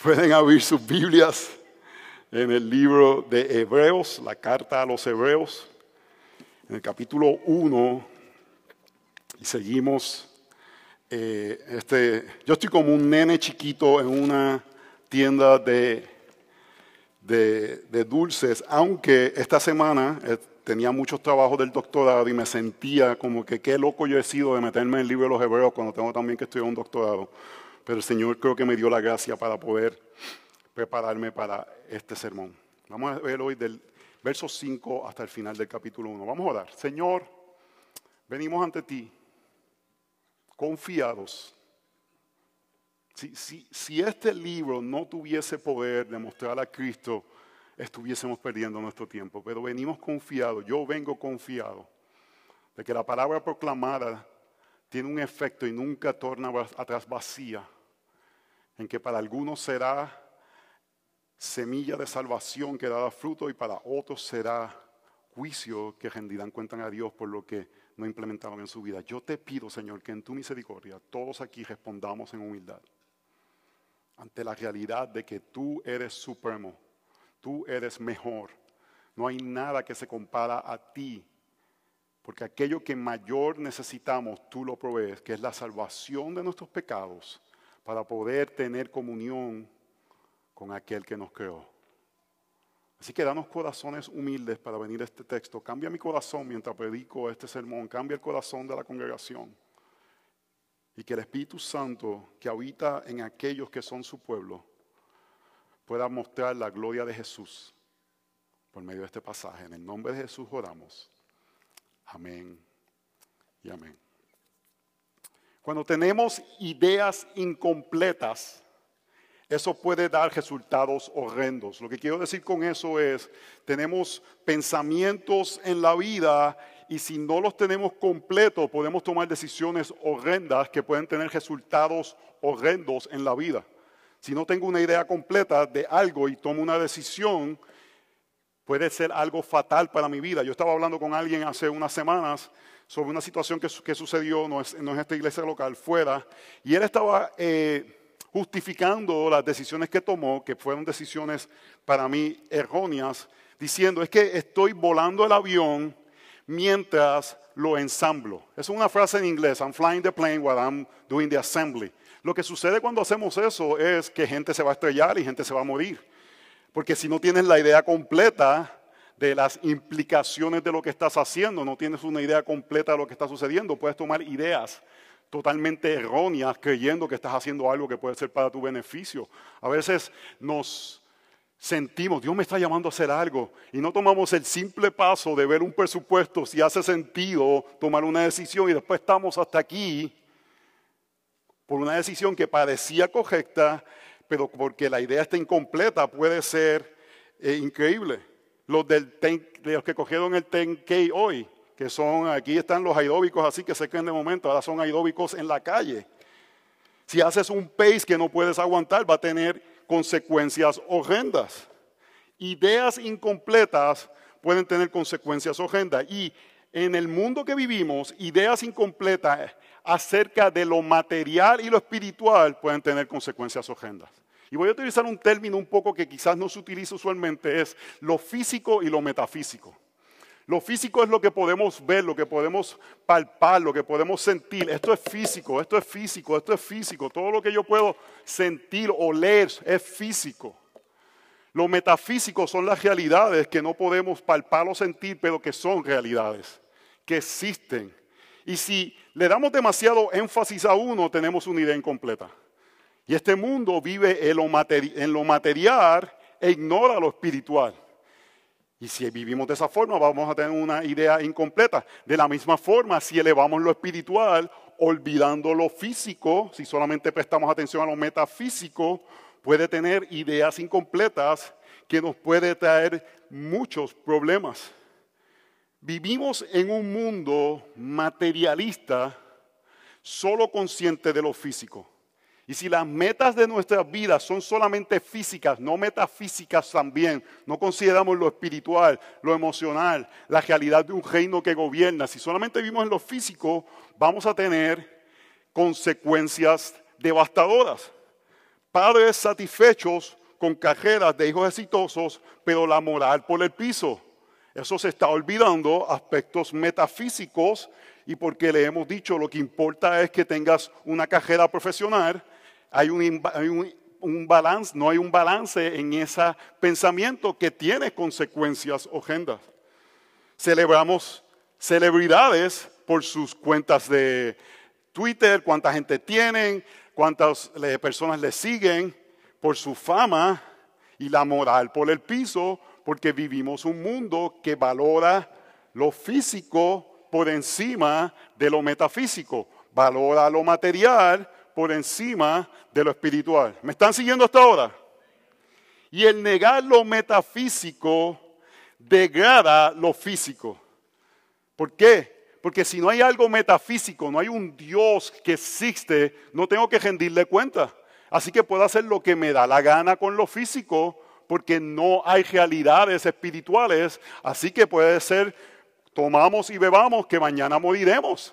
Pueden abrir sus Biblias en el libro de Hebreos, la carta a los Hebreos, en el capítulo 1, y seguimos. eh, este, yo estoy como un nene chiquito en una tienda de, de, dulces, aunque esta semana eh, tenía muchos trabajos del doctorado y me sentía como que qué loco yo he sido de meterme en el libro de los Hebreos cuando tengo también que estudiar un doctorado pero el Señor creo que me dio la gracia para poder prepararme para este sermón. Vamos a ver hoy del verso 5 hasta el final del capítulo 1. Vamos a orar. Señor, venimos ante ti confiados. Si, si, si este libro no tuviese poder de mostrar a Cristo, estuviésemos perdiendo nuestro tiempo. Pero venimos confiados, yo vengo confiado de que la palabra proclamada tiene un efecto y nunca torna atrás vacía en que para algunos será semilla de salvación que dará fruto y para otros será juicio que rendirán cuenta a Dios por lo que no implementaron en su vida. Yo te pido, Señor, que en tu misericordia todos aquí respondamos en humildad ante la realidad de que tú eres supremo, tú eres mejor. No hay nada que se compara a ti, porque aquello que mayor necesitamos, tú lo provees, que es la salvación de nuestros pecados para poder tener comunión con aquel que nos creó. Así que danos corazones humildes para venir a este texto. Cambia mi corazón mientras predico este sermón. Cambia el corazón de la congregación. Y que el Espíritu Santo que habita en aquellos que son su pueblo pueda mostrar la gloria de Jesús por medio de este pasaje. En el nombre de Jesús oramos. Amén y amén. Cuando tenemos ideas incompletas, eso puede dar resultados horrendos. Lo que quiero decir con eso es, tenemos pensamientos en la vida y si no los tenemos completos, podemos tomar decisiones horrendas que pueden tener resultados horrendos en la vida. Si no tengo una idea completa de algo y tomo una decisión, puede ser algo fatal para mi vida. Yo estaba hablando con alguien hace unas semanas sobre una situación que, sucedió, no es, no es, esta iglesia local, fuera, y él estaba eh, justificando las decisiones que tomó, que fueron decisiones para mí erróneas, diciendo, es que estoy volando el avión mientras lo ensamblo. Es una frase en inglés, I'm flying the plane while I'm doing the assembly. Lo que sucede cuando hacemos eso es que gente se va a estrellar y gente se va a morir. Porque si no tienes la idea completa, de las implicaciones de lo que estás haciendo, no tienes una idea completa de lo que está sucediendo, puedes tomar ideas totalmente erróneas creyendo que estás haciendo algo que puede ser para tu beneficio. A veces nos sentimos, Dios me está llamando a hacer algo y no tomamos el simple paso de ver un presupuesto, si hace sentido tomar una decisión y después estamos hasta aquí por una decisión que parecía correcta, pero porque la idea está incompleta puede ser eh, increíble los, del los que cogieron el 10K hoy, que son, aquí están los aeróbicos así que se creen de momento, ahora son aeróbicos en la calle. Si haces un pace que no puedes aguantar, va a tener consecuencias horrendas. Ideas incompletas pueden tener consecuencias horrendas. Y en el mundo que vivimos, ideas incompletas acerca de lo material y lo espiritual pueden tener consecuencias horrendas. Y voy a utilizar un término un poco que quizás no se utiliza usualmente, es lo físico y lo metafísico. Lo físico es lo que podemos ver, lo que podemos palpar, lo que podemos sentir. Esto es físico, esto es físico, esto es físico. Todo lo que yo puedo sentir o leer es físico. Lo metafísico son las realidades que no podemos palpar o sentir, pero que son realidades, que existen. Y si le damos demasiado énfasis a uno, tenemos una idea incompleta. Y este mundo vive en lo, material e ignora lo espiritual. Y si vivimos de esa forma, vamos a tener una idea incompleta. De la misma forma, si elevamos lo espiritual, olvidando lo físico, si solamente prestamos atención a lo metafísico, puede tener ideas incompletas que nos puede traer muchos problemas. Vivimos en un mundo materialista, solo consciente de lo físico. Y si las metas de nuestras vidas son solamente físicas, no metafísicas también, no consideramos lo espiritual, lo emocional, la realidad de un reino que gobierna, si solamente vivimos en lo físico, vamos a tener consecuencias devastadoras. padres satisfechos con carreras de hijos exitosos, pero la moral por el piso. Eso se está olvidando aspectos metafísicos y porque le hemos dicho lo que importa es que tengas una carrera profesional, hay un, balance, no hay un balance en ese pensamiento que tiene consecuencias horrendas. Celebramos celebridades por sus cuentas de Twitter, cuánta gente tienen, cuántas personas le siguen, por su fama y la moral por el piso, porque vivimos un mundo que valora lo físico por encima de lo metafísico, valora lo material por encima de lo espiritual. ¿Me están siguiendo hasta ahora? Y el negar lo metafísico degrada lo físico. ¿Por qué? Porque si no hay algo metafísico, no hay un Dios que existe, no tengo que rendirle cuenta. Así que puedo hacer lo que me da la gana con lo físico, porque no hay realidades espirituales. Así que puede ser, tomamos y bebamos, que mañana moriremos.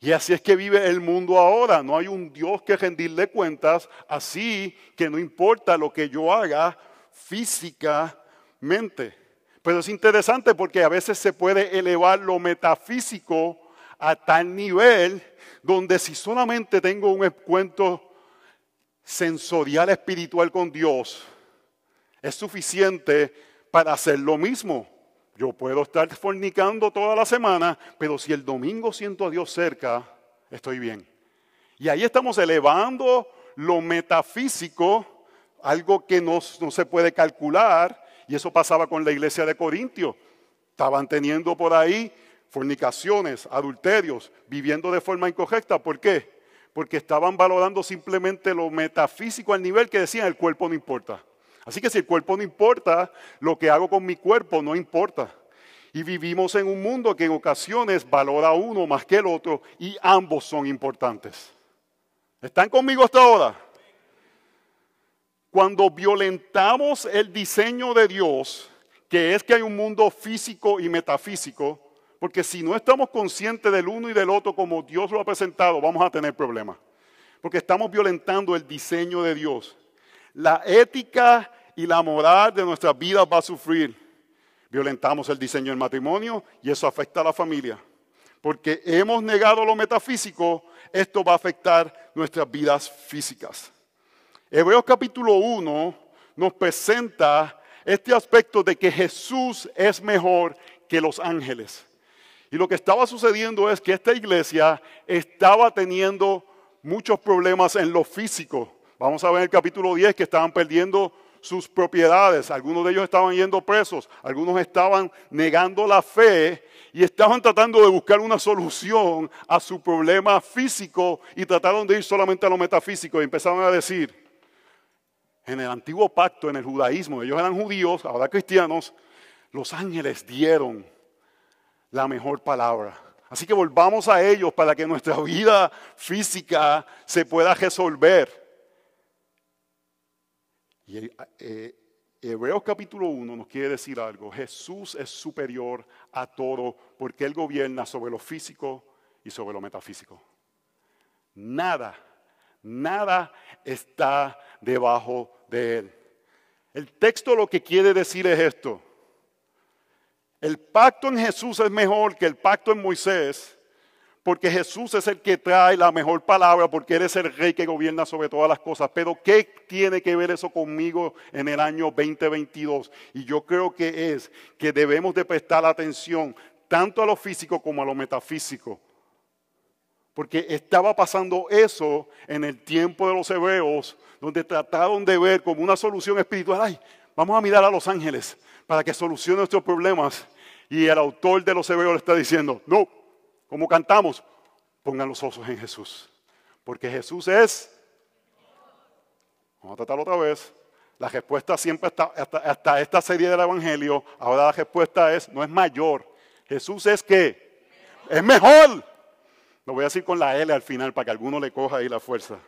Y así es que vive el mundo ahora. No hay un Dios que rendirle cuentas, así que no importa lo que yo haga físicamente. Pero es interesante porque a veces se puede elevar lo metafísico a tal nivel donde si solamente tengo un cuento sensorial espiritual con Dios es suficiente para hacer lo mismo. Yo puedo estar fornicando toda la semana, pero si el domingo siento a Dios cerca, estoy bien. Y ahí estamos elevando lo metafísico, algo que no, se puede calcular, y eso pasaba con la iglesia de Corintio. Estaban teniendo por ahí fornicaciones, adulterios, viviendo de forma incorrecta. ¿Por qué? porque estaban valorando simplemente lo metafísico al nivel que decían el cuerpo no importa. Así que si el cuerpo no importa, lo que hago con mi cuerpo no importa. Y vivimos en un mundo que en ocasiones valora uno más que el otro y ambos son importantes. ¿Están conmigo hasta ahora? Cuando violentamos el diseño de Dios, que es que hay un mundo físico y metafísico, porque si no estamos conscientes del uno y del otro como Dios lo ha presentado, vamos a tener problemas. Porque estamos violentando el diseño de Dios. La ética y la moral de nuestras vidas va a sufrir. Violentamos el diseño del matrimonio y eso afecta a la familia. Porque hemos negado lo metafísico, esto va a afectar nuestras vidas físicas. Hebreos capítulo 1 nos presenta este aspecto de que Jesús es mejor que los ángeles. Y lo que estaba sucediendo es que esta iglesia estaba teniendo muchos problemas en lo físico. Vamos a ver en el capítulo 10 que estaban perdiendo sus propiedades, algunos de ellos estaban yendo presos, algunos estaban negando la fe y estaban tratando de buscar una solución a su problema físico y trataron de ir solamente a lo metafísico y empezaron a decir, en el antiguo pacto, en el judaísmo, ellos eran judíos, ahora cristianos, los ángeles dieron la mejor palabra. Así que volvamos a ellos para que nuestra vida física se pueda resolver. Y eh, Hebreos capítulo 1 nos quiere decir algo. Jesús es superior a todo porque Él gobierna sobre lo físico y sobre lo metafísico. Nada, nada está debajo de Él. El texto lo que quiere decir es esto. El pacto en Jesús es mejor que el pacto en Moisés, porque Jesús es el que trae la mejor palabra, porque Él es el rey que gobierna sobre todas las cosas. Pero ¿qué tiene que ver eso conmigo en el año 2022? Y yo creo que es que debemos de prestar atención tanto a lo físico como a lo metafísico. Porque estaba pasando eso en el tiempo de los hebreos, donde trataron de ver como una solución espiritual, ay, vamos a mirar a los ángeles para que solucione nuestros problemas. Y el autor de los hebreos le está diciendo, no, como cantamos, pongan los ojos en Jesús. Porque Jesús es... Vamos a tratarlo otra vez. La respuesta siempre está, hasta, esta serie del Evangelio, ahora la respuesta es, no es mayor. Jesús es que es mejor. Lo voy a decir con la L al final para que alguno le coja ahí la fuerza.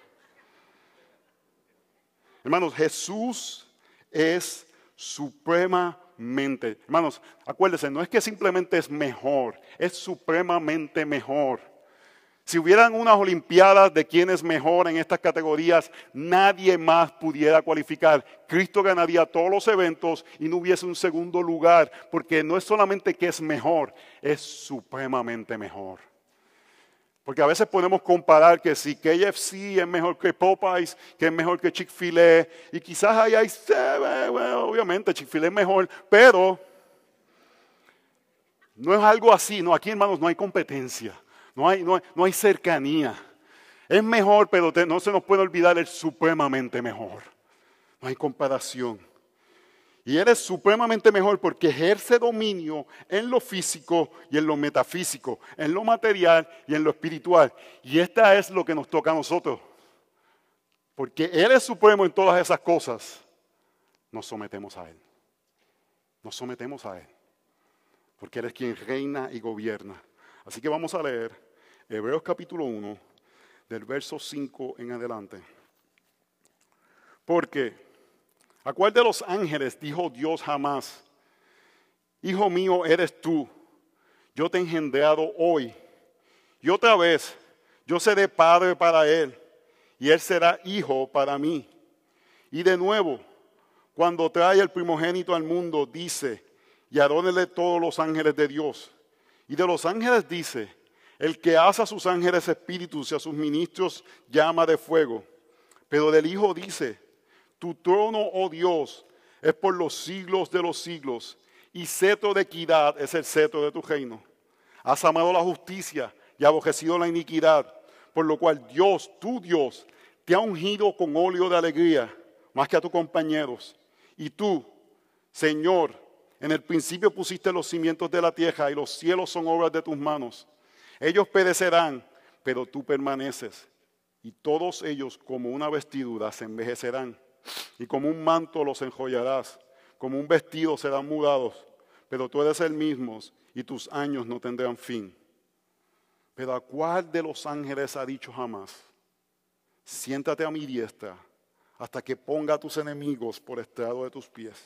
Hermanos, Jesús es suprema Hermanos, acuérdense, no es que simplemente es mejor, es supremamente mejor. Si hubieran unas Olimpiadas de quién es mejor en estas categorías, nadie más pudiera cualificar. Cristo ganaría todos los eventos y no hubiese un segundo lugar, porque no es solamente que es mejor, es supremamente mejor. Porque a veces podemos comparar que si KFC es mejor que Popeyes, que es mejor que Chick-fil-A, y quizás ahí hay, obviamente Chick-fil-A es mejor, pero no es algo así, no, aquí hermanos no hay competencia no hay, no hay, cercanía. Es mejor, pero no se nos puede olvidar, el supremamente mejor. No hay comparación. Y Él es supremamente mejor porque ejerce dominio en lo físico y en lo metafísico, en lo material y en lo espiritual. Y esta es lo que nos toca a nosotros. Porque Él es supremo en todas esas cosas. Nos sometemos a Él. Nos sometemos a Él. Porque Él es quien reina y gobierna. Así que vamos a leer Hebreos capítulo 1, del verso 5 en adelante. Porque, ¿a cuál de los ángeles dijo Dios jamás, Hijo mío eres tú, yo te he engendrado hoy? Y otra vez, yo seré padre para él, y él será hijo para mí. Y de nuevo, cuando trae el primogénito al mundo, dice, y adónele todos los ángeles de Dios. Y de los ángeles dice, el que hace a sus ángeles espíritus y a sus ministros llama de fuego. Pero del Hijo dice, tu trono, oh Dios, es por los siglos de los siglos, y cetro de equidad es el cetro de tu reino. Has amado la justicia y aborrecido la iniquidad, por lo cual Dios, tu Dios, te ha ungido con óleo de alegría, más que a tus compañeros. Y tú, Señor, en el principio pusiste los cimientos de la tierra y los cielos son obras de tus manos. Ellos perecerán, pero tú permaneces. Y todos ellos como una vestidura se envejecerán. Y como un manto los enjollarás. Como un vestido serán mudados. Pero tú eres el mismo y tus años no tendrán fin. Pero ¿a cuál de los ángeles ha dicho jamás? Siéntate a mi diestra hasta que ponga a tus enemigos por estrado de tus pies.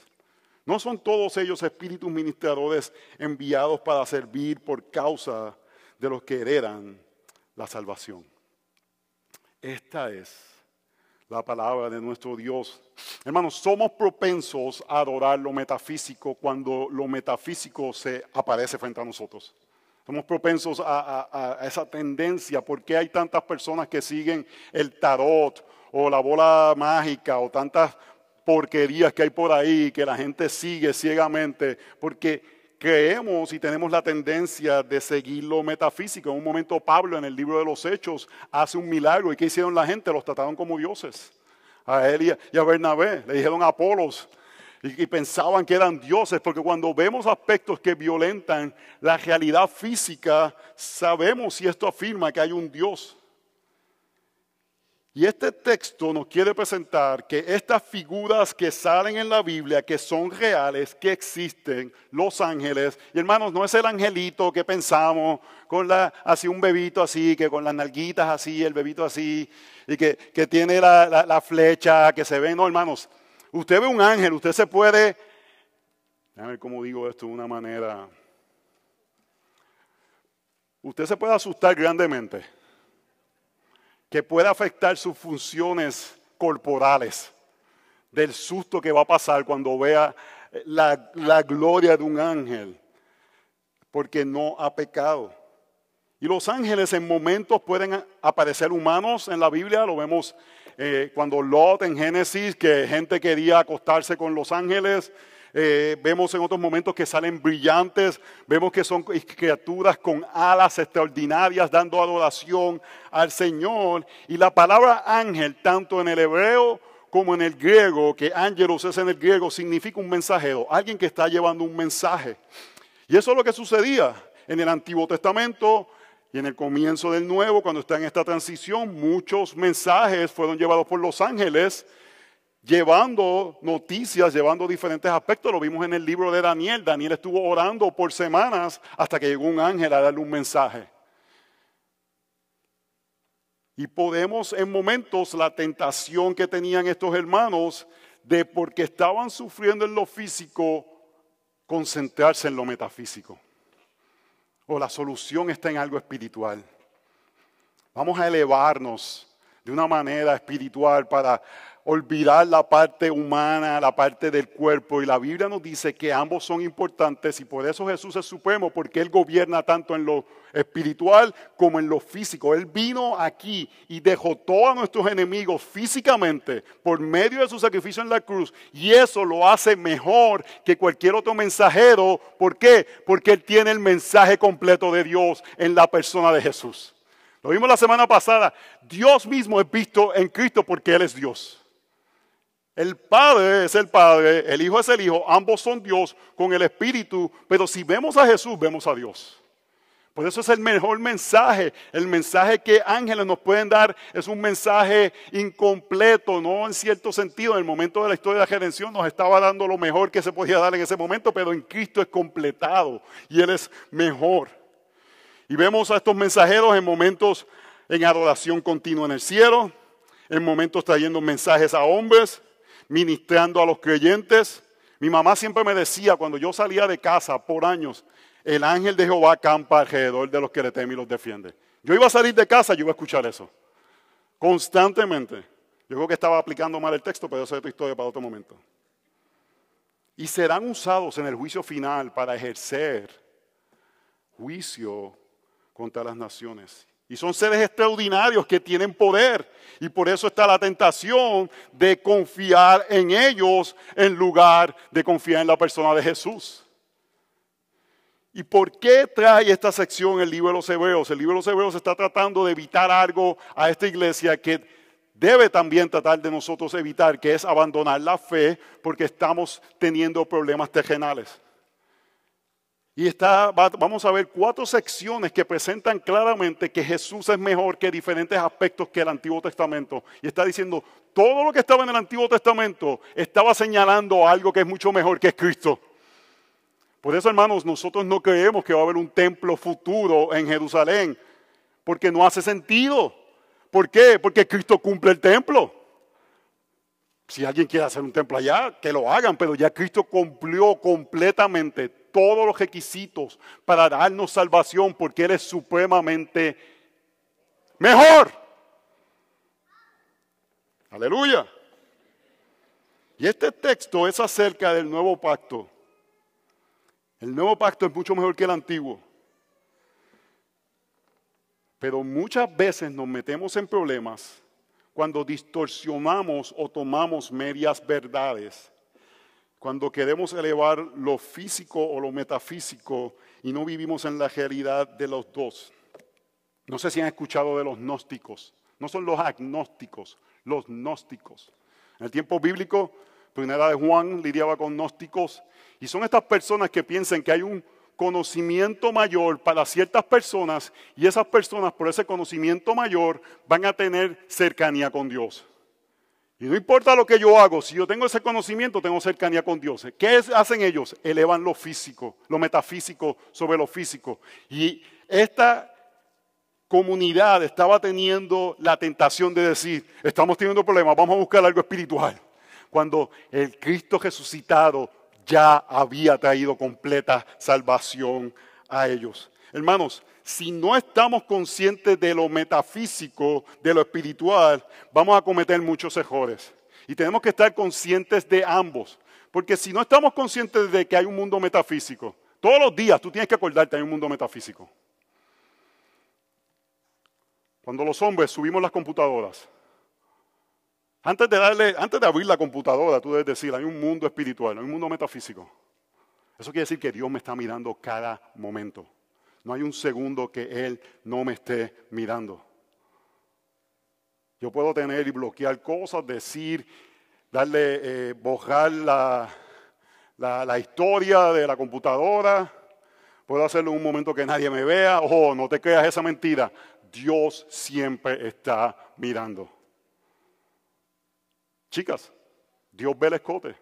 ¿No son todos ellos espíritus ministradores enviados para servir por causa de los que heredan la salvación. Esta es la palabra de nuestro Dios. Hermanos, somos propensos a adorar lo metafísico cuando lo metafísico se aparece frente a nosotros. Somos propensos a, a, esa tendencia. ¿Por qué hay tantas personas que siguen el tarot o la bola mágica o tantas porquerías que hay por ahí que la gente sigue ciegamente? Porque creemos y tenemos la tendencia de seguir lo metafísico. En un momento Pablo en el libro de los Hechos hace un milagro y ¿qué hicieron la gente? Los trataron como dioses. A él y a Bernabé le dijeron Apolos y, y pensaban que eran dioses porque cuando vemos aspectos que violentan la realidad física, sabemos si esto afirma que hay un Dios. Y este texto nos quiere presentar que estas figuras que salen en la Biblia, que son reales, que existen, los ángeles, y hermanos, no es el angelito que pensamos, con la, así un bebito así, que con las nalguitas así, el bebito así, y que, tiene la, la, flecha, que se ve, no, hermanos, usted ve un ángel, usted se puede, déjame ver cómo digo esto de una manera, usted se puede asustar grandemente que puede afectar sus funciones corporales, del susto que va a pasar cuando vea la, gloria de un ángel, porque no ha pecado. Y los ángeles en momentos pueden aparecer humanos en la Biblia, lo vemos eh, cuando Lot en Génesis, que gente quería acostarse con los ángeles, eh, vemos en otros momentos que salen brillantes, vemos que son criaturas con alas extraordinarias dando adoración al Señor. Y la palabra ángel, tanto en el hebreo como en el griego, que ángelos es en el griego, significa un mensajero, alguien que está llevando un mensaje. Y eso es lo que sucedía en el Antiguo Testamento y en el comienzo del Nuevo, cuando está en esta transición, muchos mensajes fueron llevados por los ángeles llevando noticias, llevando diferentes aspectos. Lo vimos en el libro de Daniel. Daniel estuvo orando por semanas hasta que llegó un ángel a darle un mensaje. Y podemos en momentos la tentación que tenían estos hermanos de porque estaban sufriendo en lo físico, concentrarse en lo metafísico. O la solución está en algo espiritual. Vamos a elevarnos de una manera espiritual para olvidar la parte humana, la parte del cuerpo. Y la Biblia nos dice que ambos son importantes y por eso Jesús es supremo, porque Él gobierna tanto en lo espiritual como en lo físico. Él vino aquí y dejó todos nuestros enemigos físicamente por medio de su sacrificio en la cruz. Y eso lo hace mejor que cualquier otro mensajero. ¿Por qué? Porque Él tiene el mensaje completo de Dios en la persona de Jesús. Lo vimos la semana pasada. Dios mismo es visto en Cristo porque Él es Dios. El Padre es el Padre, el Hijo es el Hijo, ambos son Dios con el Espíritu, pero si vemos a Jesús, vemos a Dios. Por eso es el mejor mensaje. El mensaje que ángeles nos pueden dar es un mensaje incompleto, no en cierto sentido. En el momento de la historia de la redención nos estaba dando lo mejor que se podía dar en ese momento, pero en Cristo es completado y Él es mejor. Y vemos a estos mensajeros en momentos en adoración continua en el cielo, en momentos trayendo mensajes a hombres, ministrando a los creyentes. Mi mamá siempre me decía cuando yo salía de casa por años, el ángel de Jehová campa alrededor de los que le temen y los defiende. Yo iba a salir de casa, yo iba a escuchar eso. Constantemente. Yo creo que estaba aplicando mal el texto, pero eso es otra historia para otro momento. Y serán usados en el juicio final para ejercer juicio contra las naciones. Y son seres extraordinarios que tienen poder. Y por eso está la tentación de confiar en ellos en lugar de confiar en la persona de Jesús. ¿Y por qué trae esta sección el libro de los Hebreos? El libro de los Hebreos está tratando de evitar algo a esta iglesia que debe también tratar de nosotros evitar, que es abandonar la fe porque estamos teniendo problemas terrenales. Y está, vamos a ver cuatro secciones que presentan claramente que Jesús es mejor que diferentes aspectos que el Antiguo Testamento. Y está diciendo, todo lo que estaba en el Antiguo Testamento estaba señalando algo que es mucho mejor que es Cristo. Por eso, hermanos, nosotros no creemos que va a haber un templo futuro en Jerusalén, porque no hace sentido. ¿Por qué? Porque Cristo cumple el templo. Si alguien quiere hacer un templo allá, que lo hagan, pero ya Cristo cumplió completamente todos los requisitos para darnos salvación porque Él es supremamente mejor. Aleluya. Y este texto es acerca del nuevo pacto. El nuevo pacto es mucho mejor que el antiguo. Pero muchas veces nos metemos en problemas cuando distorsionamos o tomamos medias verdades cuando queremos elevar lo físico o lo metafísico y no vivimos en la realidad de los dos. No sé si han escuchado de los gnósticos. No son los agnósticos, los gnósticos. En el tiempo bíblico, primera de Juan lidiaba con gnósticos y son estas personas que piensan que hay un conocimiento mayor para ciertas personas y esas personas por ese conocimiento mayor van a tener cercanía con Dios. Y no importa lo que yo hago, si yo tengo ese conocimiento, tengo cercanía con Dios. ¿Qué hacen ellos? Elevan lo físico, lo metafísico sobre lo físico. Y esta comunidad estaba teniendo la tentación de decir, estamos teniendo problemas, vamos a buscar algo espiritual. Cuando el Cristo resucitado ya había traído completa salvación a ellos. Hermanos, si no estamos conscientes de lo metafísico, de lo espiritual, vamos a cometer muchos errores. Y tenemos que estar conscientes de ambos. Porque si no estamos conscientes de que hay un mundo metafísico, todos los días tú tienes que acordarte hay un mundo metafísico. Cuando los hombres subimos las computadoras, antes de, darle, antes de abrir la computadora, tú debes decir, hay un mundo espiritual, hay un mundo metafísico. Eso quiere decir que Dios me está mirando cada momento. No hay un segundo que Él no me esté mirando. Yo puedo tener y bloquear cosas, decir, darle, eh, borrar la, la, historia de la computadora. Puedo hacerlo en un momento que nadie me vea. Ojo, no te creas esa mentira. Dios siempre está mirando. Chicas, Dios ve el escote.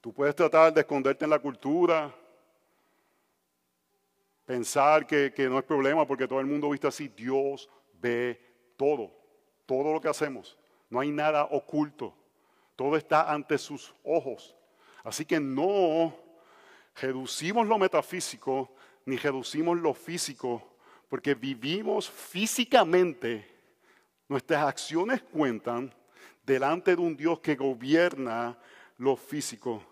Tú puedes tratar de esconderte en la cultura, pensar que, no es problema porque todo el mundo viste así. Dios ve todo, todo lo que hacemos. No hay nada oculto. Todo está ante sus ojos. Así que no reducimos lo metafísico ni reducimos lo físico Porque vivimos físicamente, nuestras acciones cuentan delante de un Dios que gobierna lo físico.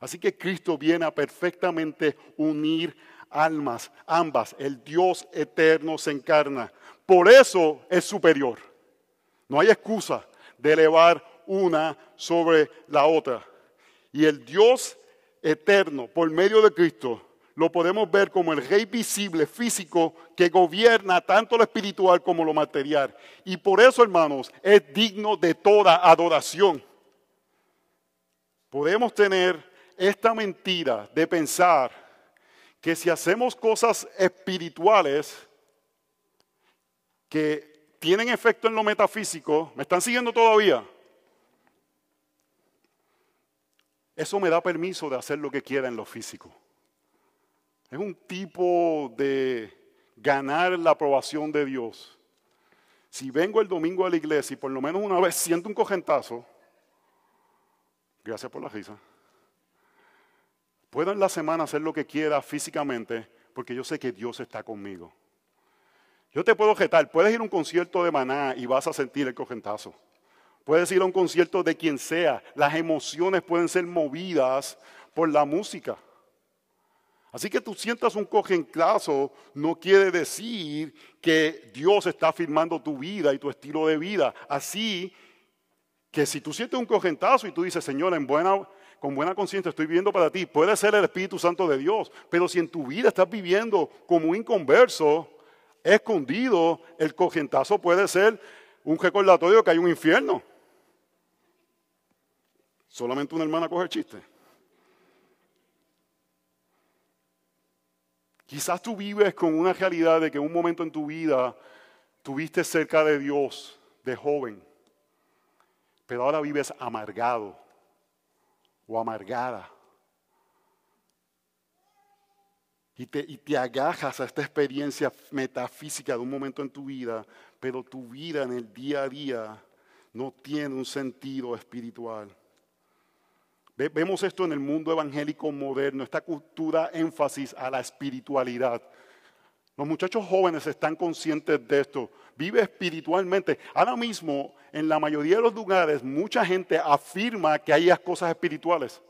Así que Cristo viene a perfectamente unir almas, ambas. El Dios eterno se encarna. Por eso es superior. No hay excusa de elevar una sobre la otra. Y el Dios eterno, por medio de Cristo, lo podemos ver como el rey visible, físico, que gobierna tanto lo espiritual como lo material. Y por eso, hermanos, es digno de toda adoración. Podemos tener esta mentira de pensar que si hacemos cosas espirituales que tienen efecto en lo metafísico, ¿me están siguiendo todavía? Eso me da permiso de hacer lo que quiera en lo físico. Es un tipo de ganar la aprobación de Dios. Si vengo el domingo a la iglesia y por lo menos una vez siento un cojentazo, gracias por la risa, puedo en la semana hacer lo que quiera físicamente porque yo sé que Dios está conmigo. Yo te puedo objetar, puedes ir a un concierto de maná y vas a sentir el cojentazo. Puedes ir a un concierto de quien sea. Las emociones pueden ser movidas por la música. Así que tú sientas un cojentazo no quiere decir que Dios está firmando tu vida y tu estilo de vida. Así que si tú sientes un cojentazo y tú dices, Señor, en buena, con buena conciencia estoy viviendo para ti, puede ser el Espíritu Santo de Dios. Pero si en tu vida estás viviendo como un inconverso, escondido, el cojentazo puede ser un recordatorio que hay un infierno. Solamente una hermana coge el chiste. Quizás tú vives con una realidad de que en un momento en tu vida tuviste cerca de Dios de joven, pero ahora vives amargado o amargada. Y te, y te agajas a esta experiencia metafísica de un momento en tu vida, pero tu vida en el día a día no tiene un sentido espiritual. Vemos esto en el mundo evangélico moderno, esta cultura énfasis a la espiritualidad. Los muchachos jóvenes están conscientes de esto. Vive espiritualmente. Ahora mismo, en la mayoría de los lugares, mucha gente afirma que hay cosas espirituales.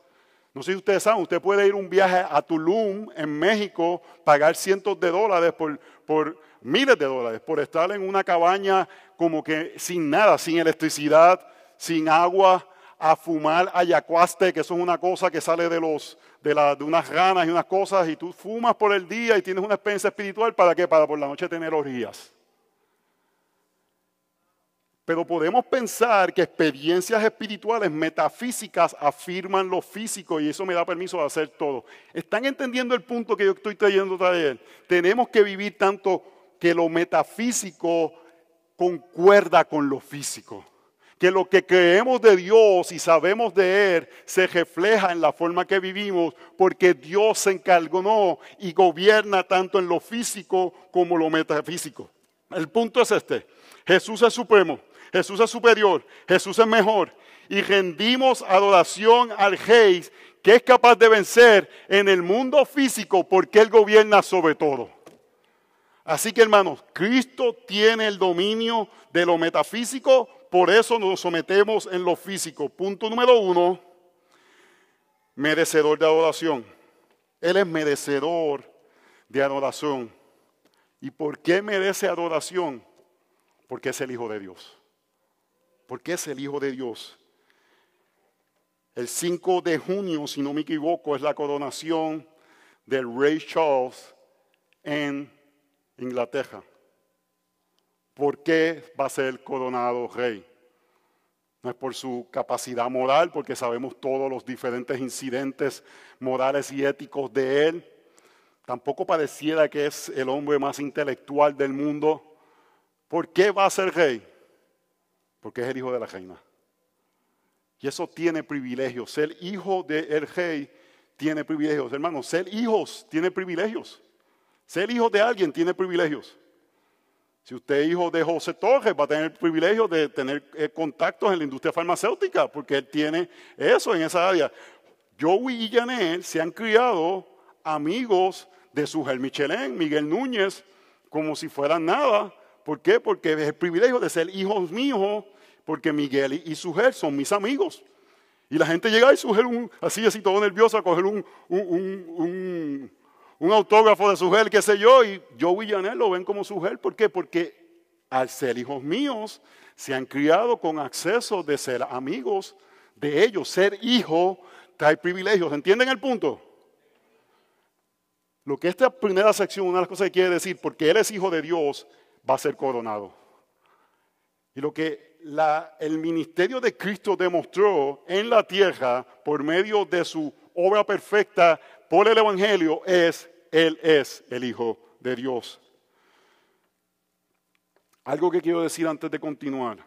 No sé si ustedes saben, usted puede ir un viaje a Tulum, en México, pagar cientos de dólares por, miles de dólares, por estar en una cabaña como que sin nada, sin electricidad, sin agua, a fumar ayacuaste, que eso es una cosa que sale de, los, de, de unas ranas y unas cosas, y tú fumas por el día y tienes una experiencia espiritual, ¿para qué? Para por la noche tener orgías. Pero podemos pensar que experiencias espirituales, metafísicas, afirman lo físico y eso me da permiso de hacer todo. ¿Están entendiendo el punto que yo estoy trayendo a traer? Tenemos que vivir tanto que lo metafísico concuerda con lo físico que lo que creemos de Dios y sabemos de Él se refleja en la forma que vivimos, porque Dios se encargó y gobierna tanto en lo físico como lo metafísico. El punto es este, Jesús es supremo, Jesús es superior, Jesús es mejor, y rendimos adoración al Rey que es capaz de vencer en el mundo físico porque Él gobierna sobre todo. Así que hermanos, Cristo tiene el dominio de lo metafísico por eso nos sometemos en lo físico. Punto número uno, merecedor de adoración. Él es merecedor de adoración. ¿Y por qué merece adoración? Porque es el Hijo de Dios. Porque es el Hijo de Dios. El 5 de junio, si no me equivoco, es la coronación del rey Charles en Inglaterra. ¿Por qué va a ser coronado rey? No es por su capacidad moral, porque sabemos todos los diferentes incidentes morales y éticos de él. Tampoco pareciera que es el hombre más intelectual del mundo. ¿Por qué va a ser rey? Porque es el hijo de la reina. Y eso tiene privilegios. Ser hijo del rey tiene privilegios. Hermanos, ser hijos tiene privilegios. Ser hijo de alguien tiene privilegios. Si usted es hijo de José Torres, va a tener el privilegio de tener eh, contactos en la industria farmacéutica, porque él tiene eso en esa área. Joey y Janel se han criado amigos de su Michelén, Miguel Núñez, como si fueran nada. ¿Por qué? Porque es el privilegio de ser hijos míos, porque Miguel y su mujer son mis amigos. Y la gente llega y suger un, así, así, todo nervioso a coger un, un, un, autógrafo de su gel, qué sé yo, y Joe y lo ven como su gel. ¿Por qué? Porque al ser hijos míos, se han criado con acceso de ser amigos de ellos. Ser hijo trae privilegios. ¿Entienden el punto? Lo que esta primera sección, una de las cosas que quiere decir, porque eres hijo de Dios, va a ser coronado. Y lo que el ministerio de Cristo demostró en la tierra por medio de su obra perfecta por el Evangelio es, Él es el Hijo de Dios. Algo que quiero decir antes de continuar.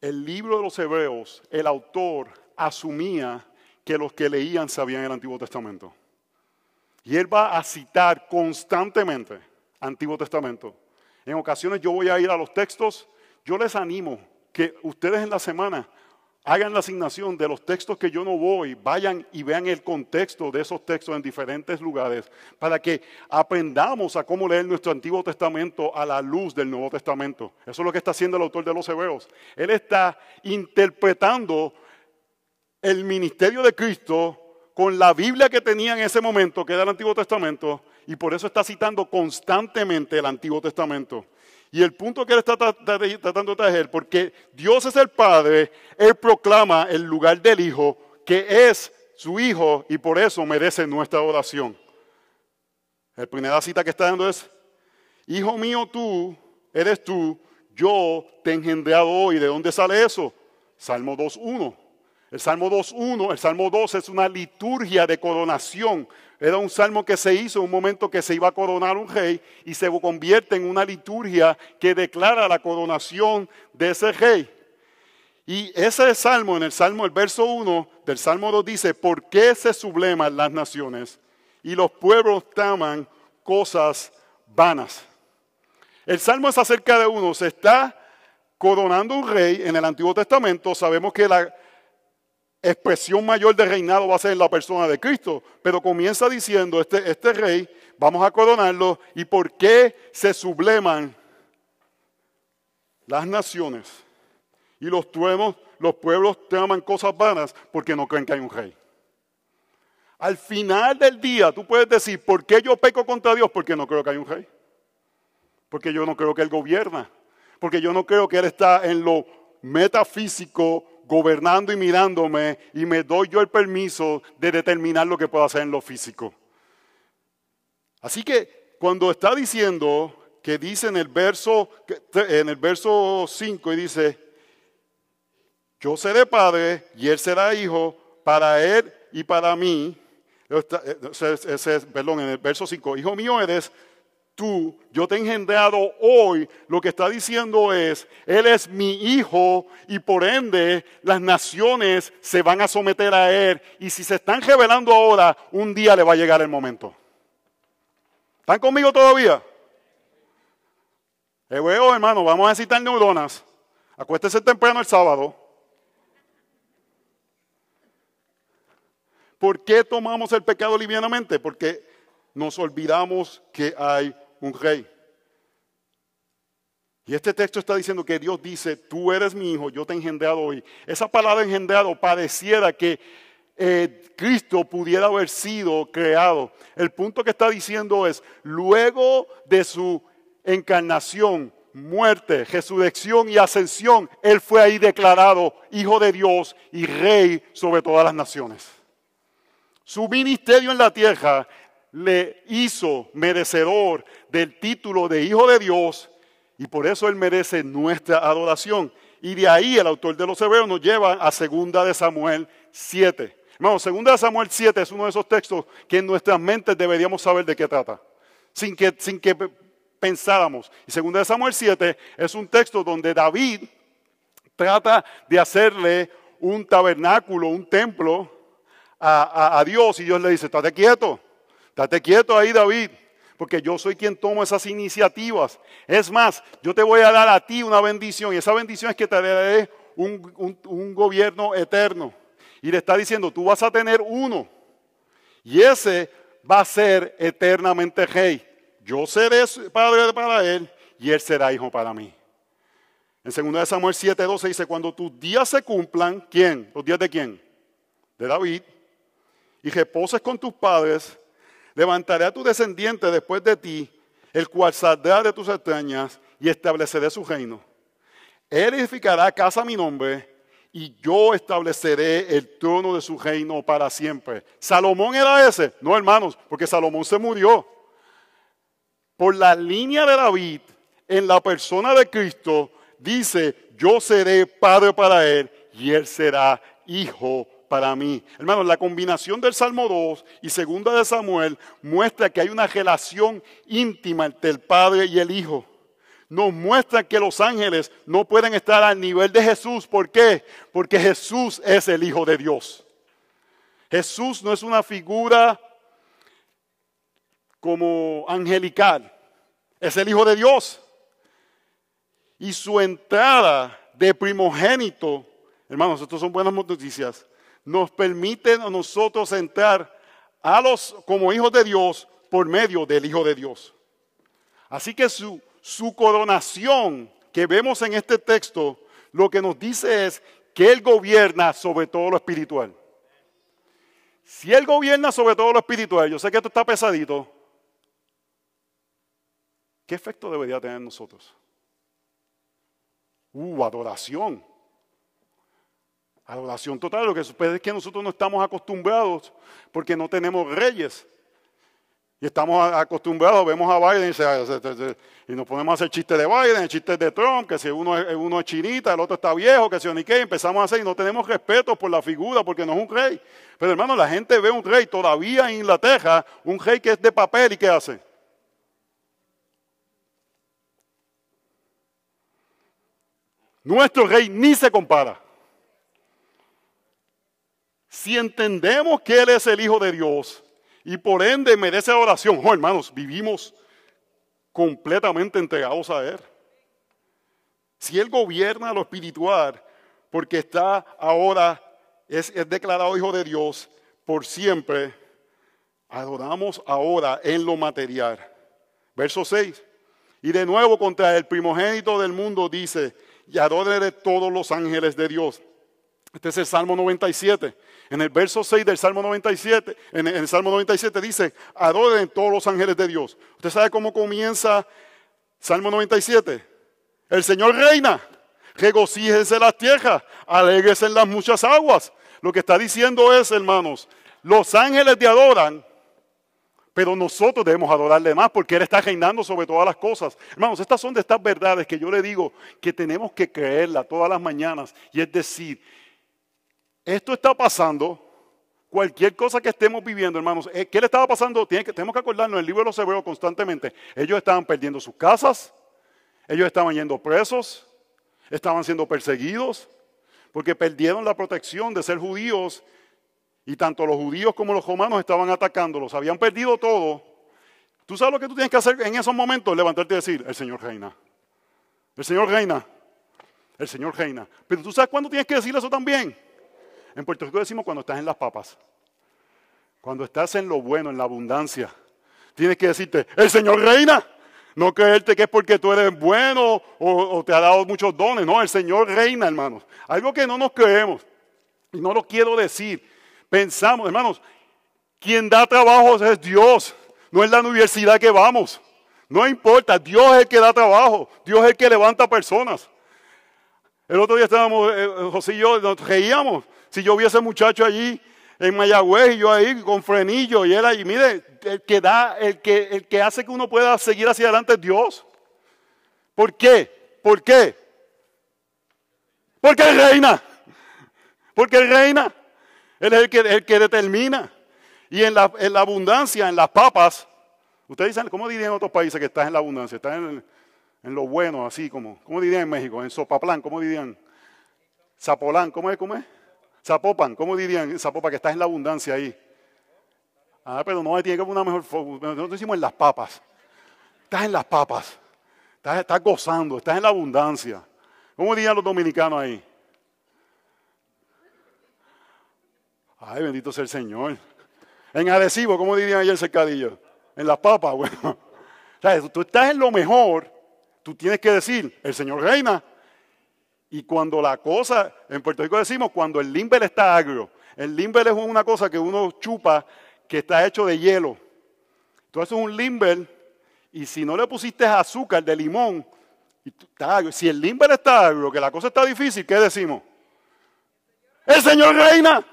El libro de los Hebreos, el autor asumía que los que leían sabían el Antiguo Testamento. Y él va a citar constantemente Antiguo Testamento. En ocasiones yo voy a ir a los textos yo les animo que ustedes en la semana hagan la asignación de los textos que yo no voy, vayan y vean el contexto de esos textos en diferentes lugares, para que aprendamos a cómo leer nuestro Antiguo Testamento a la luz del Nuevo Testamento. Eso es lo que está haciendo el autor de los Hebreos. Él está interpretando el ministerio de Cristo con la Biblia que tenía en ese momento, que era el Antiguo Testamento, y por eso está citando constantemente el Antiguo Testamento. Y el punto que él está tratando de traer, porque Dios es el Padre, Él proclama el lugar del Hijo, que es su Hijo, y por eso merece nuestra oración. La primera cita que está dando es, Hijo mío tú, eres tú, yo te he engendrado hoy. ¿De dónde sale eso? Salmo 2.1. El Salmo 2.1, el Salmo 2 es una liturgia de coronación. Era un salmo que se hizo en un momento que se iba a coronar un rey y se convierte en una liturgia que declara la coronación de ese rey. Y ese salmo, en el salmo, el verso 1 del salmo 2 dice, ¿por qué se subleman las naciones y los pueblos taman cosas vanas? El salmo es acerca de uno, se está coronando un rey en el Antiguo Testamento, sabemos que la, expresión mayor de reinado va a ser en la persona de Cristo. Pero comienza diciendo, este, este rey, vamos a coronarlo. ¿Y por qué se subleman las naciones? Y los, los pueblos aman cosas vanas porque no creen que hay un rey. Al final del día tú puedes decir, ¿por qué yo peco contra Dios? Porque no creo que hay un rey. Porque yo no creo que Él gobierna. Porque yo no creo que Él está en lo metafísico gobernando y mirándome y me doy yo el permiso de determinar lo que puedo hacer en lo físico. Así que cuando está diciendo que dice en el verso en el verso 5 y dice yo seré padre y él será hijo para él y para mí. perdón, en el verso 5, hijo mío eres, tú, yo te he engendrado hoy, lo que está diciendo es, Él es mi hijo y por ende las naciones se van a someter a Él. Y si se están revelando ahora, un día le va a llegar el momento. ¿Están conmigo todavía? Hebreo, hermano, vamos a citar neuronas. Acuéstese temprano el sábado. ¿Por qué tomamos el pecado livianamente? Porque nos olvidamos que hay un rey. Y este texto está diciendo que Dios dice, tú eres mi hijo, yo te he engendrado hoy. Esa palabra engendrado pareciera que eh, Cristo pudiera haber sido creado. El punto que está diciendo es, luego de su encarnación, muerte, resurrección y ascensión, Él fue ahí declarado Hijo de Dios y Rey sobre todas las naciones. Su ministerio en la tierra le hizo merecedor del título de Hijo de Dios y por eso Él merece nuestra adoración. Y de ahí el autor de los Hebreos nos lleva a segunda de Samuel 7. Hermano, segunda de Samuel 7 es uno de esos textos que en nuestras mentes deberíamos saber de qué trata, sin que, sin que pensáramos. Y segunda de Samuel 7 es un texto donde David trata de hacerle un tabernáculo, un templo a, a Dios y Dios le dice, estate quieto, Date quieto ahí, David, porque yo soy quien tomo esas iniciativas. Es más, yo te voy a dar a ti una bendición y esa bendición es que te daré un, gobierno eterno. Y le está diciendo, tú vas a tener uno y ese va a ser eternamente rey. yo seré padre para él y él será hijo para mí. En 2 Samuel 7:12 dice, cuando tus días se cumplan, ¿quién? ¿Los días de quién? De David. Y reposes con tus padres, levantaré a tu descendiente después de ti, el cual saldrá de tus extrañas y estableceré su reino. Él edificará casa a mi nombre y yo estableceré el trono de su reino para siempre. ¿Salomón era ese? No, hermanos, porque Salomón se murió. Por la línea de David, en la persona de Cristo, dice, yo seré padre para él y él será hijo para mí. Hermanos, la combinación del Salmo 2 y segunda de Samuel muestra que hay una relación íntima entre el Padre y el Hijo nos muestra que los ángeles no pueden estar al nivel de Jesús. ¿Por qué? Porque Jesús es el Hijo de Dios. Jesús no es una figura como angelical, es el Hijo de Dios. Y su entrada de primogénito, hermanos, estas son buenas noticias, nos permite a nosotros entrar a los como hijos de Dios por medio del Hijo de Dios. Así que su su coronación que vemos en este texto, lo que nos dice es que Él gobierna sobre todo lo espiritual. Si Él gobierna sobre todo lo espiritual, yo sé que esto está pesadito, ¿qué efecto debería tener en nosotros? Uh, adoración. Adoración total. Lo que sucede es que nosotros no estamos acostumbrados porque no tenemos reyes. Y estamos acostumbrados, vemos a Biden y, nos ponemos a hacer chistes de Biden, chistes de Trump, que si uno es, uno es chinita, el otro está viejo, que si ni qué, empezamos a hacer y no tenemos respeto por la figura porque no es un rey. Pero hermano, la gente ve un rey todavía en Inglaterra, un rey que es de papel y ¿qué hace? Nuestro rey ni se compara. Si entendemos que Él es el Hijo de Dios, y por ende merece oración. Oh, hermanos, vivimos completamente entregados a Él. Si Él gobierna lo espiritual, porque está ahora, es, es declarado Hijo de Dios por siempre, adoramos ahora en lo material. Verso 6. Y de nuevo contra el primogénito del mundo dice, y adore todos los ángeles de Dios. Este es el Salmo 97. En el verso 6 del Salmo 97, en el Salmo 97 dice, adoren todos los ángeles de Dios. ¿Usted sabe cómo comienza Salmo 97? El Señor reina, regocíjese las tierras, alégrese en las muchas aguas. Lo que está diciendo es, hermanos, los ángeles te adoran, pero nosotros debemos adorarle más porque Él está reinando sobre todas las cosas. Hermanos, estas son de estas verdades que yo le digo que tenemos que creerla todas las mañanas. Y es decir, esto está pasando, cualquier cosa que estemos viviendo, hermanos, eh, ¿qué le estaba pasando? tenemos que acordarnos, el libro de los Hebreos constantemente, ellos estaban perdiendo sus casas, ellos estaban yendo presos, estaban siendo perseguidos, porque perdieron la protección de ser judíos y tanto los judíos como los romanos estaban atacándolos, habían perdido todo. ¿Tú sabes lo que tú tienes que hacer en esos momentos? Levantarte y decir, el Señor reina. El Señor reina. El Señor reina. Pero tú sabes cuándo tienes que decir eso también. En Puerto Rico decimos cuando estás en las papas. Cuando estás en lo bueno, en la abundancia. Tienes que decirte, el Señor reina. No creerte que es porque tú eres bueno o, te ha dado muchos dones. No, el Señor reina, hermanos. Algo que no nos creemos. Y no lo quiero decir. Pensamos, hermanos, quien da trabajo es Dios. No es la universidad que vamos. No importa, Dios es el que da trabajo. Dios es el que levanta personas. El otro día estábamos, eh, José y yo, nos reíamos. Si yo vi a ese muchacho allí en Mayagüez y yo ahí con frenillo y él ahí, mire, el que da, el que, el que hace que uno pueda seguir hacia adelante es Dios. ¿Por qué? ¿Por qué? Porque Él reina. Porque Él reina. Él es el que, el que determina. Y en la, en la, abundancia, en las papas, ustedes dicen, ¿cómo dirían en otros países que estás en la abundancia? Estás en, en lo bueno, así como, ¿cómo dirían en México? En Sopaplán, ¿cómo dirían? Zapolán, ¿cómo es? ¿Cómo es? Zapopan, ¿cómo dirían Zapopan que estás en la abundancia ahí? Ah, pero no, tiene que haber una mejor Nosotros decimos en las papas. Estás en las papas. Estás, gozando, estás en la abundancia. ¿Cómo dirían los dominicanos ahí? Ay, bendito sea el Señor. En adhesivo, ¿cómo dirían ahí el cercadillo? En las papas, bueno. sea, tú estás en lo mejor, tú tienes que decir, el Señor reina. Y cuando la cosa, en Puerto Rico decimos, cuando el limber está agrio, el limber es una cosa que uno chupa que está hecho de hielo. Entonces es un limber y si no le pusiste azúcar de limón, si el limber está agrio, que la cosa está difícil, ¿qué decimos? El Señor reina